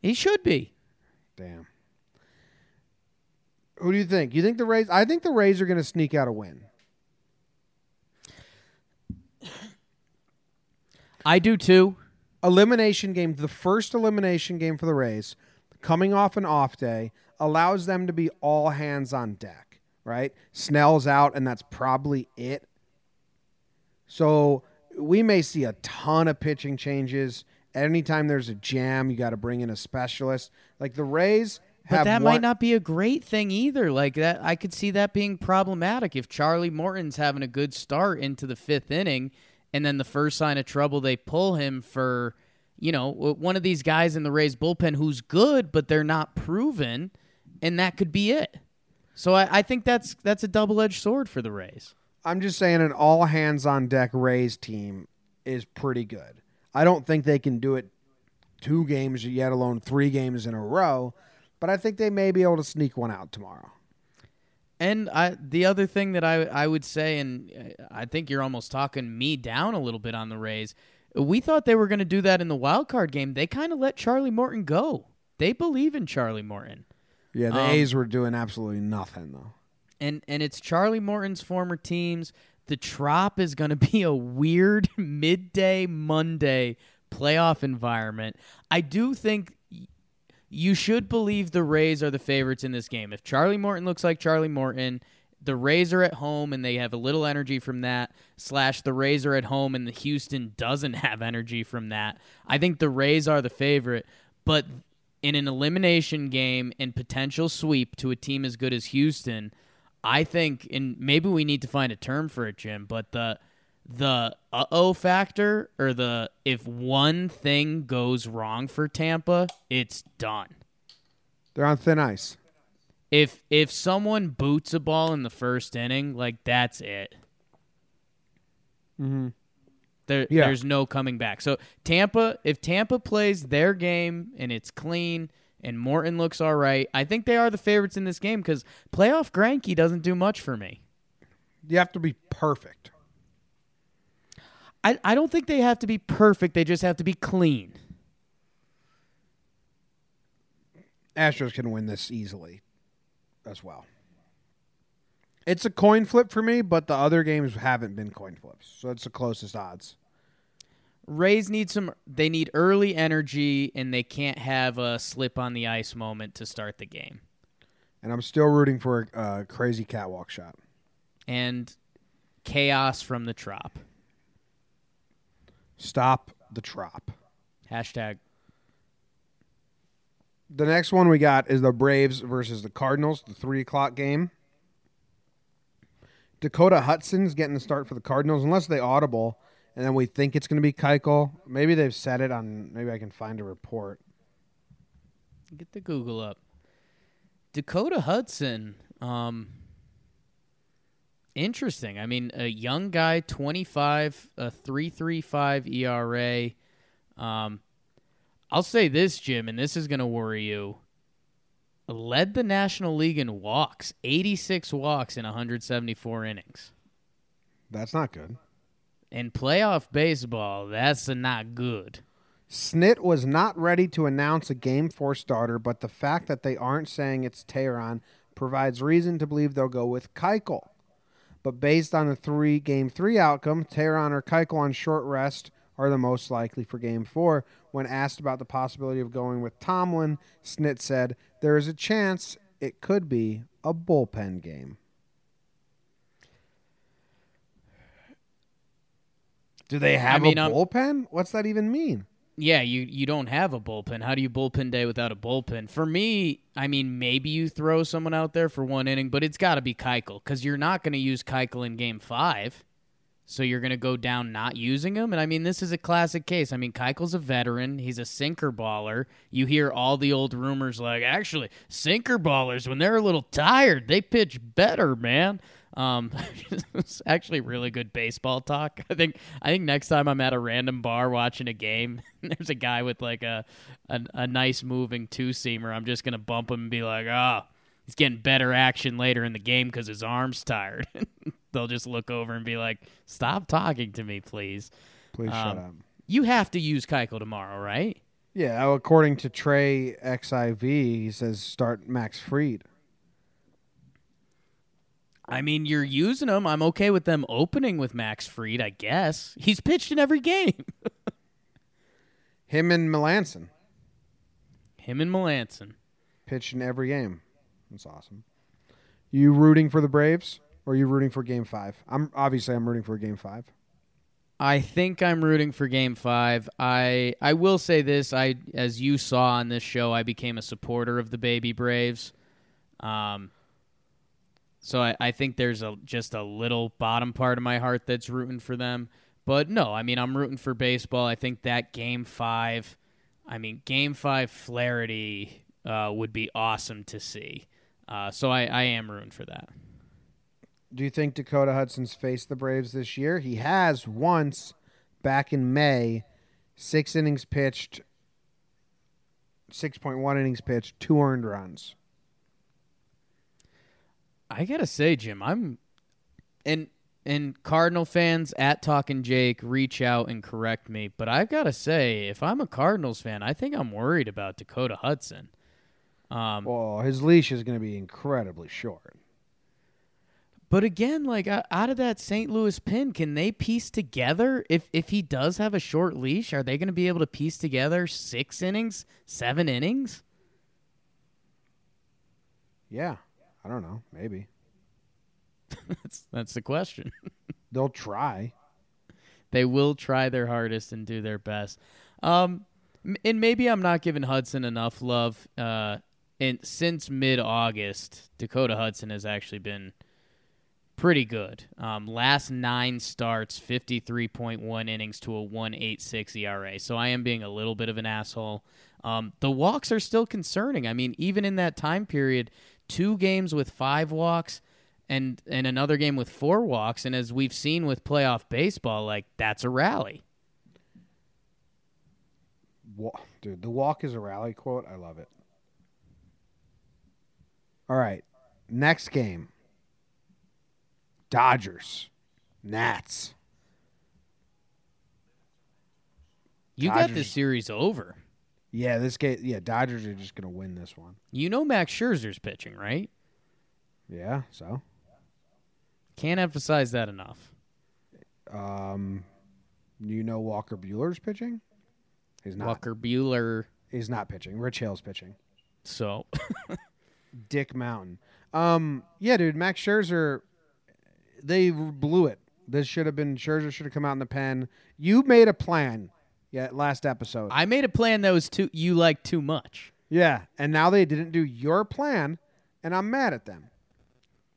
He should be. Damn. Who do you think? You think the Rays? I think the Rays are going to sneak out a win. I do too. Elimination game, the first elimination game for the Rays, coming off an off day, allows them to be all hands on deck, right? Snell's out, and that's probably it. So we may see a ton of pitching changes. Anytime there's a jam, you got to bring in a specialist. Like the Rays But that one- might not be a great thing either. Like that, I could see that being problematic if Charlie Morton's having a good start into the fifth inning, and then the first sign of trouble they pull him for, you know, one of these guys in the Rays bullpen who's good, but they're not proven, and that could be it. So I, I think that's that's a double edged sword for the Rays. I'm just saying an all hands on deck Rays team is pretty good. I don't think they can do it two games, yet alone three games in a row, but I think they may be able to sneak one out tomorrow. And I, the other thing that I, I would say, and uh, I think you're almost talking me down a little bit on the Rays. We thought they were going to do that in the wild card game. They kind of let Charlie Morton go. They believe in Charlie Morton, Yeah, the Um, A's were doing absolutely nothing though. and and it's Charlie Morton's former teams. The Trop is going to be a weird midday Monday playoff environment. I do think you should believe the Rays are the favorites in this game. If Charlie Morton looks like Charlie Morton, the Rays are at home and they have a little energy from that. Slash, the Rays are at home and the Houston doesn't have energy from that. I think the Rays are the favorite, but in an elimination game and potential sweep to a team as good as Houston, I think, and maybe we need to find a term for it, Jim, but the the uh oh factor or the if one thing goes wrong for Tampa, it's done. They're on thin ice. If if someone boots a ball in the first inning, like that's it. Mm-hmm. There, Yeah. There's no coming back. So Tampa, if Tampa plays their game and it's clean and Morton looks all right, I think they are the favorites in this game because playoff Greinke doesn't do much for me. You have to be perfect. I, I don't think they have to be perfect. They just have to be clean. Astros can win this easily as well. It's a coin flip for me, but the other games haven't been coin flips, so it's the closest odds. Rays need some. They need early energy, and they can't have a slip on the ice moment to start the game. And I'm still rooting for a uh, crazy catwalk shot. And chaos from the trop. Stop the trop. Hashtag. The next one we got is the Braves versus the Cardinals, the three o'clock game. Dakota Hudson's getting the start for the Cardinals, unless they audible, and then we think it's going to be Keuchel. Maybe they've said it on. Maybe I can find a report. Get the Google up. Dakota Hudson. Um, interesting. I mean, a young guy, 25, a 3.35 ERA. Um, I'll say this, Jim, and this is going to worry you. Led the National League in walks, 86 walks in 174 innings. That's not good. In playoff baseball, that's not good. Snit was not ready to announce a game four starter, but the fact that they aren't saying it's Teheran provides reason to believe they'll go with Keuchel. But based on the three game three outcome, Teheran or Keuchel on short rest are the most likely for game four. When asked about the possibility of going with Tomlin, Snit said, There is a chance it could be a bullpen game. Do they have mean, a bullpen? What's that even mean? Yeah, you you don't have a bullpen. How do you bullpen day without a bullpen? For me, I mean, maybe you throw someone out there for one inning, but it's got to be Keuchel because you're not going to use Keuchel in Game Five, so you're going to go down not using him. And I mean, this is a classic case. I mean, Keuchel's a veteran. He's a sinker baller. You hear all the old rumors like, actually, sinker ballers when they're a little tired, they pitch better, man. Um, it's actually really good baseball talk. I think I think next time I'm at a random bar watching a game, there's a guy with like a a, a nice moving two seamer. I'm just gonna bump him and be like, "Oh, he's getting better action later in the game because his arm's tired." They'll just look over and be like, "Stop talking to me, please." Please shut Um, up. You have to use Keuchel tomorrow, right? Yeah, according to Trey XIV, he says start Max Fried. I mean, you're using him. I'm okay with them opening with Max Fried, I guess. He's pitched in every game. Him and Melancon Him and Melancon. pitched in every game. That's awesome. You rooting for the Braves or are you rooting for Game Five? I'm obviously I'm rooting for Game Five. I think I'm rooting for Game Five. I I will say this: I, as you saw on this show, I became a supporter of the baby Braves. Um, so I, I think there's a just a little bottom part of my heart that's rooting for them. But no, I mean I'm rooting for baseball. I think that Game Five, I mean Game Five Flaherty uh, would be awesome to see. Uh, so I, I am rooting for that. Do you think Dakota Hudson's faced the Braves this year? He has once back in May, six innings pitched, 6.1 innings pitched, two earned runs. I gotta say, Jim, I'm and and Cardinal fans at Talking Jake reach out and correct me, but I've gotta say, if I'm a Cardinals fan, I think I'm worried about Dakota Hudson. Um, Well, his leash is going to be incredibly short. but again, like out of that St. Louis pin, can they piece together if if he does have a short leash? Are they going to be able to piece together six innings, seven innings? Yeah, I don't know. Maybe that's that's the question. they'll try. They will try their hardest and do their best. Um, and maybe I'm not giving Hudson enough love. Uh, and since mid August, Dakota Hudson has actually been pretty good. Um, last nine starts, 53.1 innings to a 1.86 ERA. So I am being a little bit of an asshole. Um, the walks are still concerning. I mean, even in that time period, two games with five walks and and another game with four walks and as we've seen with playoff baseball like that's a rally Dude, the walk is a rally quote. I love it. All right, next game. Dodgers, Nats. you got Dodgers. this series over Yeah, this game. Yeah, Dodgers are just gonna win this one. you know max scherzer's pitching right Yeah. So, can't emphasize that enough um, you know Walker Buehler's pitching. He's not. walker buehler He's not pitching. Rich Hill's pitching. so Dick Mountain. Um, yeah, dude, Max Scherzer, they blew it. This should have been Scherzer should have come out in the pen. You made a plan, yeah, last episode. i made a plan that was too you like too much yeah, and now they didn't do your plan, and I'm mad at them.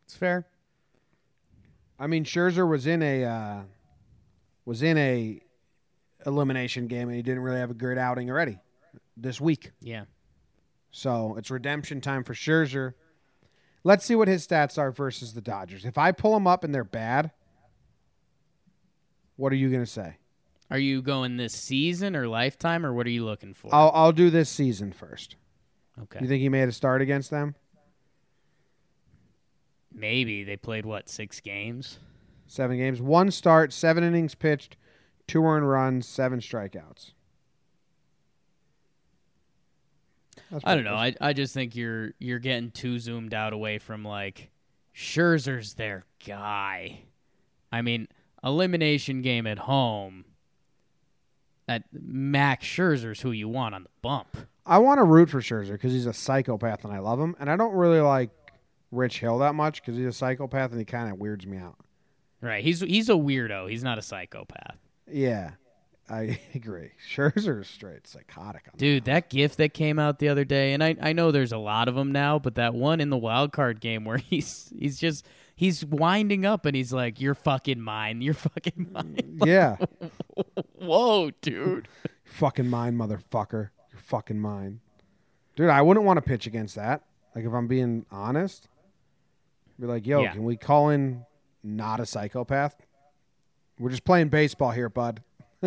it's fair I mean, Scherzer was in a uh, was in a elimination game, and he didn't really have a great outing already this week. Yeah. So it's redemption time for Scherzer. Let's see what his stats are versus the Dodgers. If I pull them up and they're bad, what are you going to say? Are you going this season or lifetime, or what are you looking for? I'll I'll do this season first. okay. You think he made a start against them? Maybe they played what six games. Seven games, one start, seven innings pitched, two earned runs, seven strikeouts. I don't know. I I just think you're you're getting too zoomed out away from like Scherzer's their guy. I mean, elimination game at home. That Max Scherzer's who you want on the bump. I want to root for Scherzer because he's a psychopath and I love him. And I don't really like Rich Hill that much because he's a psychopath and he kind of weirds me out. Right. He's he's a weirdo. He's not a psychopath. Yeah, I agree. Scherzer is straight psychotic. On Dude, that gift that came out the other day, and I, I know there's a lot of them now, but that one in the wild card game where he's he's just he's winding up and he's like, "You're fucking mine. You're fucking mine." that. Yeah, Whoa, dude. fucking mine, motherfucker. You're fucking mine, dude. I wouldn't want to pitch against that. Like if I'm being honest, be like, yo, Yeah. can we call in not a psychopath? We're just playing baseball here, bud.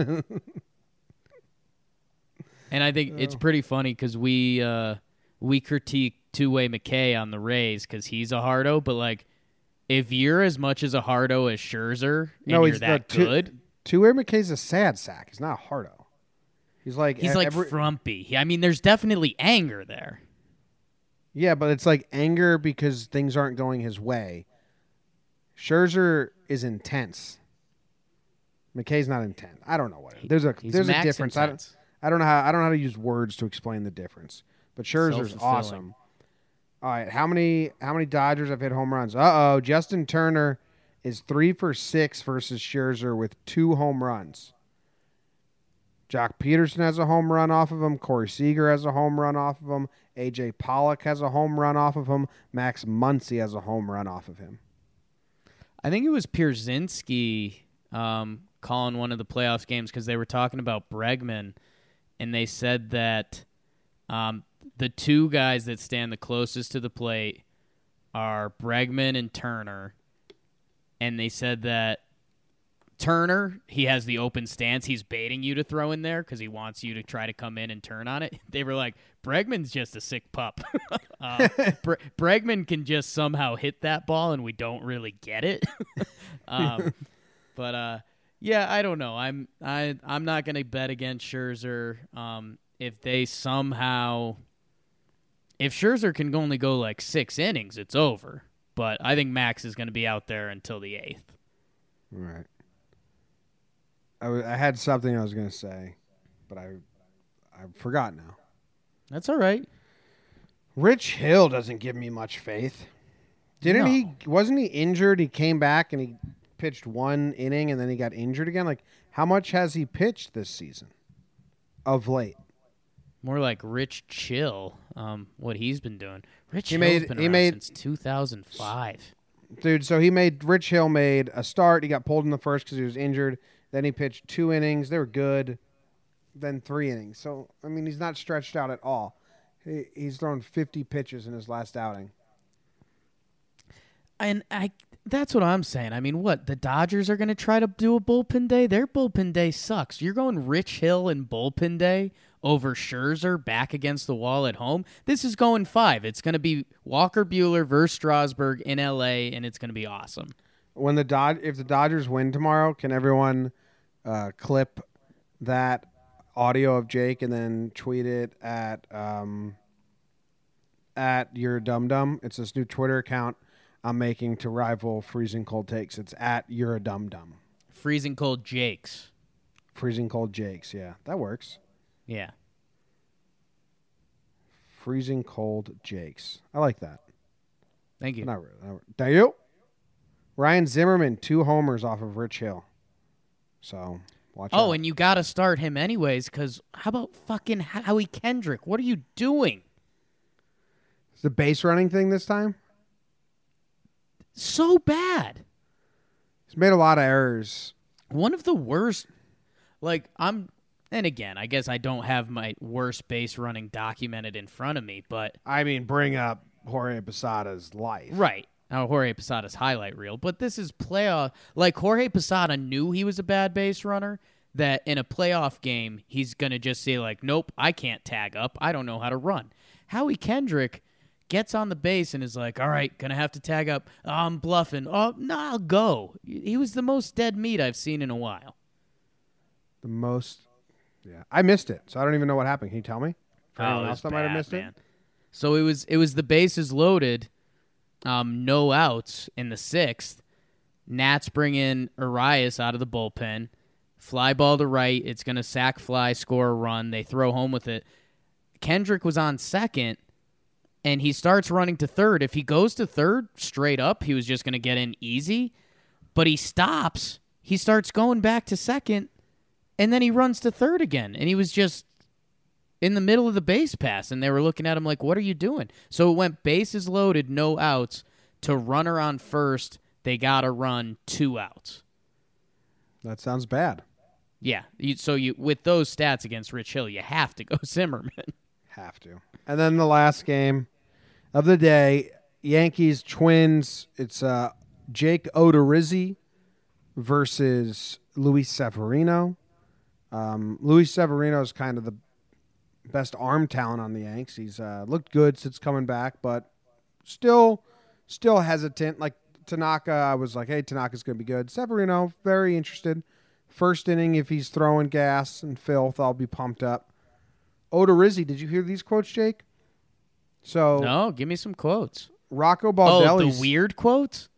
And I think it's pretty funny because we uh, we critique two way McKay on the Rays because he's a hardo, but like if you're as much as a hardo as Scherzer and no, you're he's that two, good, Two-way McKay's a sad sack. He's not a hardo. He's like he's like every- frumpy. I mean, there's definitely anger there. Yeah, but it's like anger because things aren't going his way. Scherzer is intense. McKay's not intense. I don't know what. It. There's a He's there's a difference. I don't. I don't know how I don't know how to use words to explain the difference. But Scherzer's awesome. All right, how many how many Dodgers have hit home runs? Uh oh, Justin Turner is three for six versus Scherzer with two home runs. Joc Pederson has a home run off of him. Corey Seager has a home run off of him. AJ Pollock has a home run off of him. Max Muncy has a home run off of him. I think it was Pierzynski um, calling one of the playoffs games because they were talking about Bregman, and they said that um, the two guys that stand the closest to the plate are Bregman and Turner, and they said that Turner he has the open stance. He's baiting you to throw in there because he wants you to try to come in and turn on it. They were like, Bregman's just a sick pup. um, Bre- Bregman can just somehow hit that ball, and we don't really get it. um, but uh, yeah, I don't know. I'm I I'm not gonna bet against Scherzer. Um, if they somehow, if Scherzer can only go like six innings, it's over. But I think Max is gonna be out there until the eighth. Right. I, w- I had something I was going to say, but I I forgot now. That's all right. Rich Hill doesn't give me much faith. Didn't No. he? Wasn't he injured? He came back and he pitched one inning and then he got injured again. Like, how much has he pitched this season? Of late, More like Rich Chill. Um, what he's been doing. Rich He Hill's made- been he around made- since 2005. dude. So he made Rich Hill made a start. He got pulled in the first because he was injured. Then he pitched two innings. They were good. Then three innings. So I mean, he's not stretched out at all. He, he's thrown fifty pitches in his last outing. And I that's what I'm saying. I mean, what? The Dodgers are going to try to do a bullpen day? Their bullpen day sucks. You're going Rich Hill and bullpen day over Scherzer back against the wall at home. This is going 5. It's going to be Walker Buehler versus Strasburg in LA and it's going to be awesome. when the Dod if the Dodgers win tomorrow, can everyone uh, clip that audio of Jake and then tweet it at um, at your dum dum? It's this new Twitter account I'm making to rival freezing cold takes. It's at your dum dum. Freezing cold Jakes. Freezing cold Jakes. Yeah, that works. Yeah. Freezing cold Jakes. I like that. Thank you. Not really. Not really. Thank you. Ryan Zimmerman, two homers off of Rich Hill. So watch oh, out. Oh, and you got to start him anyways cuz how about fucking Howie Kendrick? What are you doing? Is the base running thing this time? So bad. He's made a lot of errors. One of the worst. Like I'm, and again, I guess I don't have my worst base running documented in front of me, but I mean, bring up Jorge Posada's life. right. Now Jorge Posada's highlight reel, but this is playoff. Like Jorge Posada knew he was a bad base runner. That in a playoff game, he's gonna just say like, "Nope, I can't tag up. I don't know how to run." Howie Kendrick gets on the base and is like, "All right, gonna have to tag up. Oh, I'm bluffing. Oh, no, I'll go." He was the most dead meat I've seen in a while. The most. Yeah, I missed it, so I don't even know what happened. Can you tell me? For Oh, else was that might have missed man. it. So it was it was the bases loaded, um, no outs in the sixth. Nats bring in Urías out of the bullpen. Fly ball to right. It's gonna sack fly, score a run. They throw home with it. Kendrick was on second, and he starts running to third. If he goes to third straight up, he was just gonna get in easy. But he stops. He starts going back to second, and then he runs to third again. And he was just in the middle of the base pass, and they were looking at him like, "What are you doing?" So it went bases loaded, no outs, to runner on first. They got to run two outs. That sounds bad. Yeah, you, so you with those stats against Rich Hill, you have to go Zimmerman. Have to. And then the last game of the day, Yankees Twins. It's uh, Jake Odorizzi versus Luis Severino. Um, Luis Severino is kind of the best arm talent on the Yanks. He's uh, looked good since coming back, but still, still hesitant. Like Tanaka, I was like, hey, Tanaka's going to be good. Severino, very interested. First inning, if he's throwing gas and filth, I'll be pumped up. Odorizzi, did you hear these quotes, Jake? So no, give me some quotes. Rocco Baldelli. Oh, the weird quotes.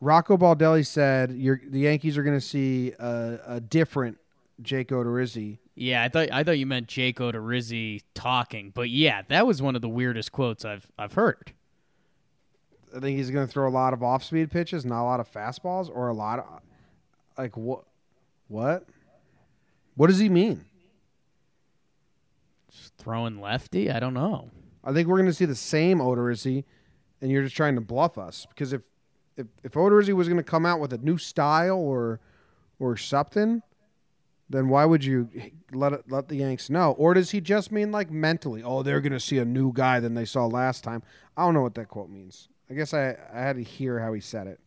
Rocco Baldelli said, You're, "The Yankees are going to see a, a different Jake Odorizzi." Yeah, I thought I thought you meant Jake Odorizzi talking, but yeah, that was one of the weirdest quotes I've I've heard. I think he's going to throw a lot of off-speed pitches, not a lot of fastballs, or a lot of like what? What? What does he mean? Just throwing lefty, I don't know. I think we're going to see the same Odorizzi, and you're just trying to bluff us because if if if Odorizzi was going to come out with a new style or or something, then why would you let it, let the Yanks know? Or does he just mean like mentally? Oh, they're going to see a new guy than they saw last time. I don't know what that quote means. I guess I I had to hear how he said it.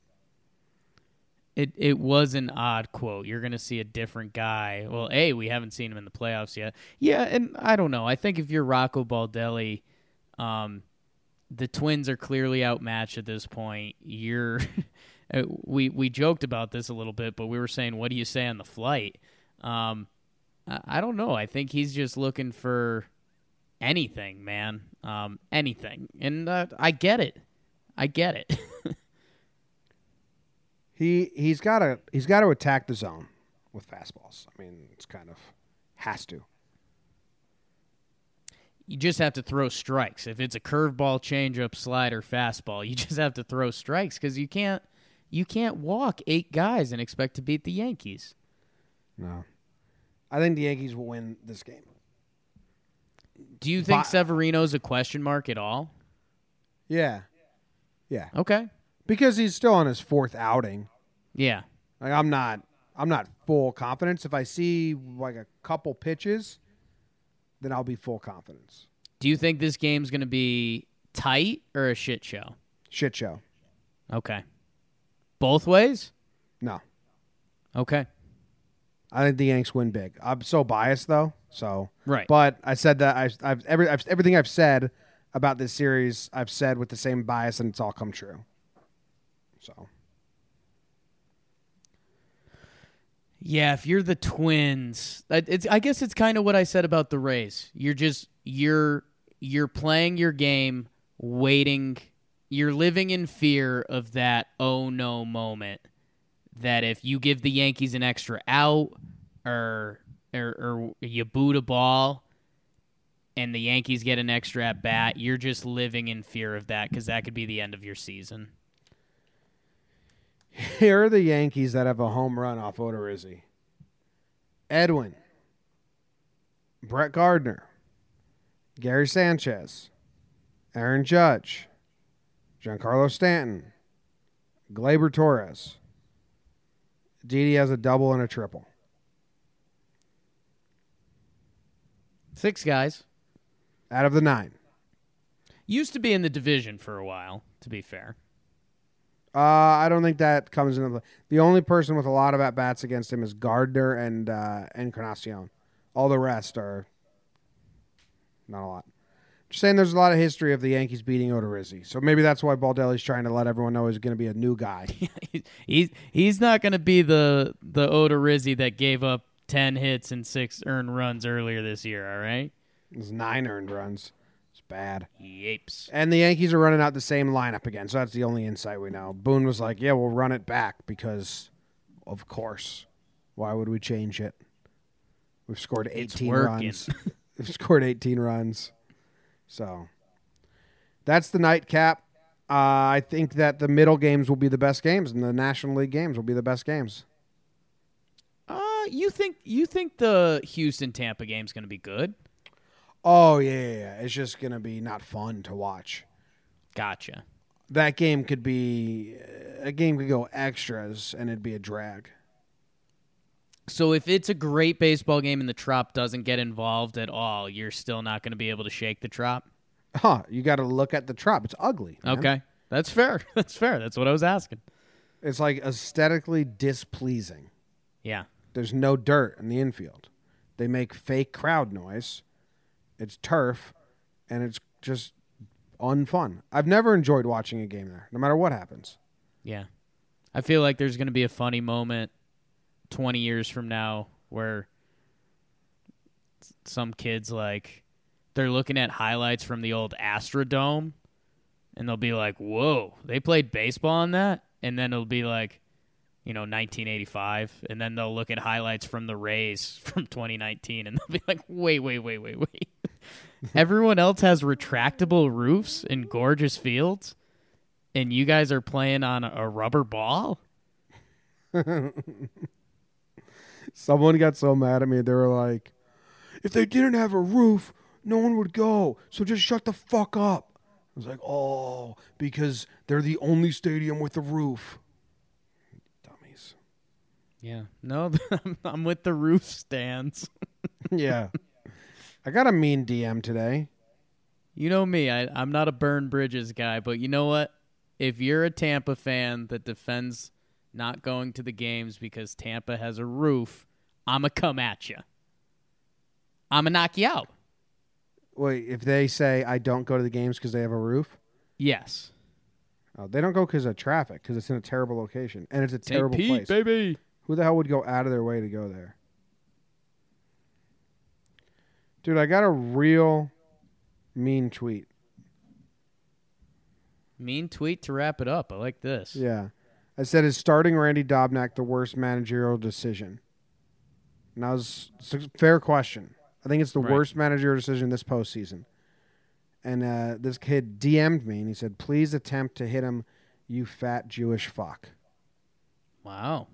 It it was an odd quote. You're going to see a different guy. Well, a we haven't seen him in the playoffs yet. Yeah, and I don't know. I think if you're Rocco Baldelli, um, the Twins are clearly outmatched at this point. You're uh, we we joked about this a little bit, but we were saying, what do you say on the flight? Um, I, don't know. I think he's just looking for anything, man. Um, anything, and uh, I get it. I get it. He he's got to he's got to attack the zone with fastballs. I mean, it's kind of has to. you just have to throw strikes. If it's a curveball, changeup, slider, fastball, you just have to throw strikes because you can't you can't walk eight guys and expect to beat the Yankees. No, I think the Yankees will win this game. Do you think But- Severino's a question mark at all? Yeah, yeah, Okay. because he's still on his fourth outing. Yeah. Like I'm not I'm not full confidence. If I see like a couple pitches, then I'll be full confidence. Do you think this game's going to be tight or a shit show? Shit show. Okay. Both ways? No. Okay. I think the Yanks win big. I'm so biased though. So Right. but I said that I've, I've every I've, everything I've said about this series I've said with the same bias and it's all come true. So Yeah, if you're the Twins, it's I guess it's kind of what I said about the Rays. You're just you're you're playing your game, waiting. You're living in fear of that oh no moment. That if you give the Yankees an extra out, or or, or you boot a ball, and the Yankees get an extra at bat, you're just living in fear of that because that could be the end of your season. here are the Yankees that have a home run off Odorizzi. Edwin, Brett Gardner, Gary Sanchez, Aaron Judge, Giancarlo Stanton, Gleyber Torres, Didi has a double and a triple. Six guys. Out of the nine. Used to be in the division for a while, to be fair. Uh, I don't think that comes into the. The only person with a lot of at bats against him is Gardner and uh, Encarnacion. All the rest are not a lot. Just saying, there's a lot of history of the Yankees beating Odorizzi, so maybe that's why Baldelli's trying to let everyone know he's going to be a new guy. he's he's not going to be the the Odorizzi that gave up ten hits and six earned runs earlier this year. All right, There's nine earned runs. It's bad. Yapes. And the Yankees are running out the same lineup again, so that's the only insight we know. Boone was like, "Yeah, we'll run it back because, of course, why would we change it? We've scored 18 working. runs. We've scored 18 runs, so that's the nightcap. Uh, I think that the middle games will be the best games, and the National League games will be the best games. Uh, you think you think the Houston Tampa game's going to be good? Oh yeah, yeah, yeah. it's just gonna be not fun to watch. Gotcha. That game could be a game could go extras, and it'd be a drag. So if it's a great baseball game and the Trop doesn't get involved at all, you're still not going to be able to shake the Trop. Huh, you got to look at the trop. It's ugly. man. Okay, that's fair. That's fair. That's what I was asking. It's like aesthetically displeasing. Yeah. There's no dirt in the infield. They make fake crowd noise. It's turf, and it's just unfun. I've never enjoyed watching a game there, no matter what happens. Yeah. I feel like there's going to be a funny moment 20 years from now where some kids like they're looking at highlights from the old Astrodome and they'll be like, "Whoa, they played baseball on that?" And then it'll be like, you know, 1985, and then they'll look at highlights from the Rays from 2019 and they'll be like, "Wait, wait, wait, wait, wait." Everyone else has retractable roofs and gorgeous fields and you guys are playing on a rubber ball? Someone got so mad at me. They were like, if they didn't have a roof, no one would go. So just shut the fuck up. I was like, oh, because they're the only stadium with a roof. Dummies. Yeah. No, I'm- with the roof stands. yeah. I got a mean DM today. You know me, I, I'm not a burn bridges guy, but you know what? If you're a Tampa fan that defends not going to the games because Tampa has a roof, I'm going to come at you. I'm going to knock you out. Wait, if they say I don't go to the games because they have a roof, Yes. oh, they don't go because of traffic, because it's in a terrible location and it's a St. terrible Pete, place. baby. Who the hell would go out of their way to go there? Dude, I got a real mean tweet. Mean tweet to wrap it up. I like this. Yeah. I said, is starting Randy Dobnak the worst managerial decision? And that was it's a fair question. I think it's the Right. worst managerial decision this postseason. And uh, this kid DM'd me and he said, please attempt to hit him, you fat Jewish fuck. Wow.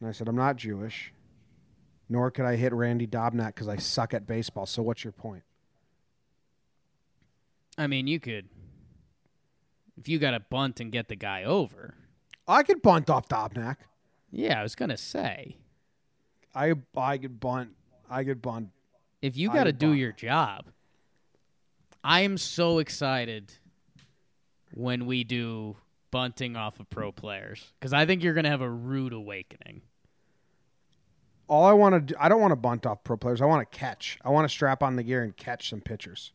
And I said, I'm not Jewish, nor could I hit Randy Dobnak because I suck at baseball. So what's your point? I mean, you could. If you got to bunt and get the guy over. I could bunt off Dobnak. Yeah, I was going to say. I I could bunt. I could bunt. if you got to do buy. your job, I am so excited when we do bunting off of pro players because I think you're going to have a rude awakening. All I want to do, I don't want to bunt off pro players. I want to catch. I want to strap on the gear and catch some pitchers.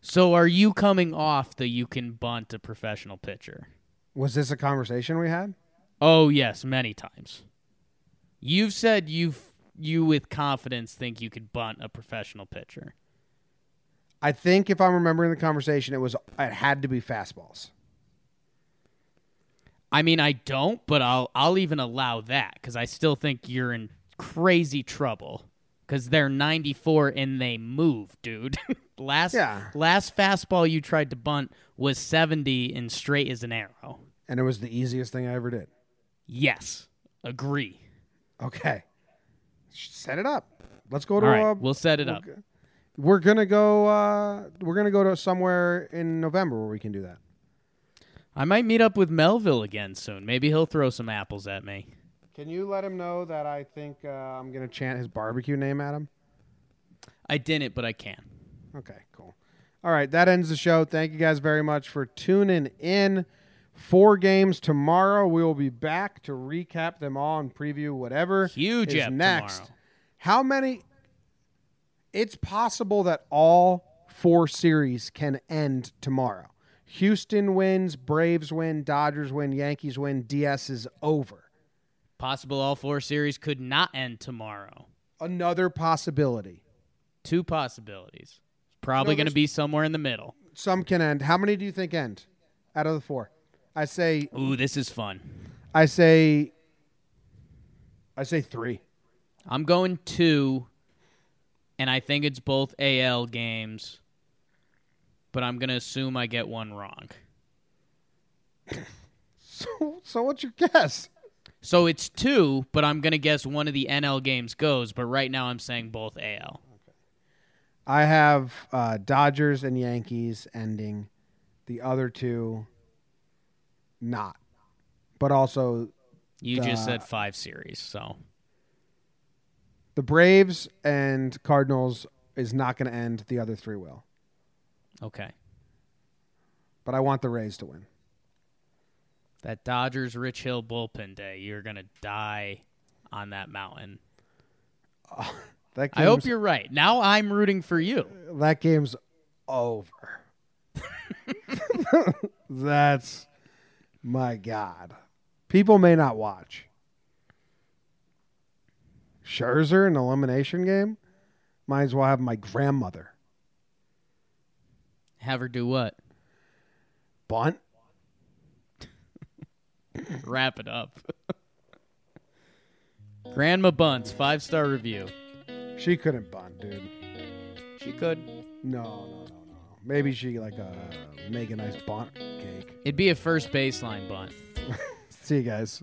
So, are you coming off that you can bunt a professional pitcher? Was this a conversation we had? Oh yes, many times. You've said you've you with confidence think you could bunt a professional pitcher. I think if I'm remembering the conversation, it was it had to be fastballs. I mean, I don't, but I'll I'll even allow that because I still think you're in crazy trouble because they're 94 and they move, dude. last Yeah. last fastball you tried to bunt was 70 and straight as an arrow. And it was the easiest thing I ever did. Yes, agree. Okay. Set it up. Let's go to All right, uh, we'll set it up. We're gonna go. Uh, we're gonna go to somewhere in November where we can do that. I might meet up with Melville again soon. Maybe he'll throw some apples at me. Can you let him know that I think uh, I'm going to chant his barbecue name at him? I didn't, but I can. Okay, cool. All right, that ends the show. Thank you guys very much for tuning in. Four games tomorrow. We will be back to recap them all and preview whatever Huge is next. tomorrow. How many? It's possible that all four series can end tomorrow. Houston wins, Braves win, Dodgers win, Yankees win. DS is over. Possible all four series could not end tomorrow. Another possibility. Two possibilities. Probably No, going to be somewhere in the middle. Some can end. How many do you think end out of the four? I say Ooh, this is fun. I say I say 3. I'm going two, and I think it's both AL games, but I'm going to assume I get one wrong. So so what's your guess? So it's two, but I'm going to guess one of the NL games goes, but right now I'm saying both AL. I have uh, Dodgers and Yankees ending. The other two not. But also You just Uh, said five series, so the Braves and Cardinals is not going to end. The other three will. okay. But I want the Rays to win. That Dodgers Rich Hill bullpen day, you're going to die on that mountain. That I hope you're right. Now I'm rooting for you. that game's over. That's my God. People may not watch. Scherzer, an elimination game? Might as well have my grandmother. Have her do what? Bunt? Wrap it up. Grandma Bunts, five star review. She couldn't bunt, dude. She could. No, no, no, no. Maybe she like uh make a nice bunt cake. It'd be a first baseline bunt. See you guys.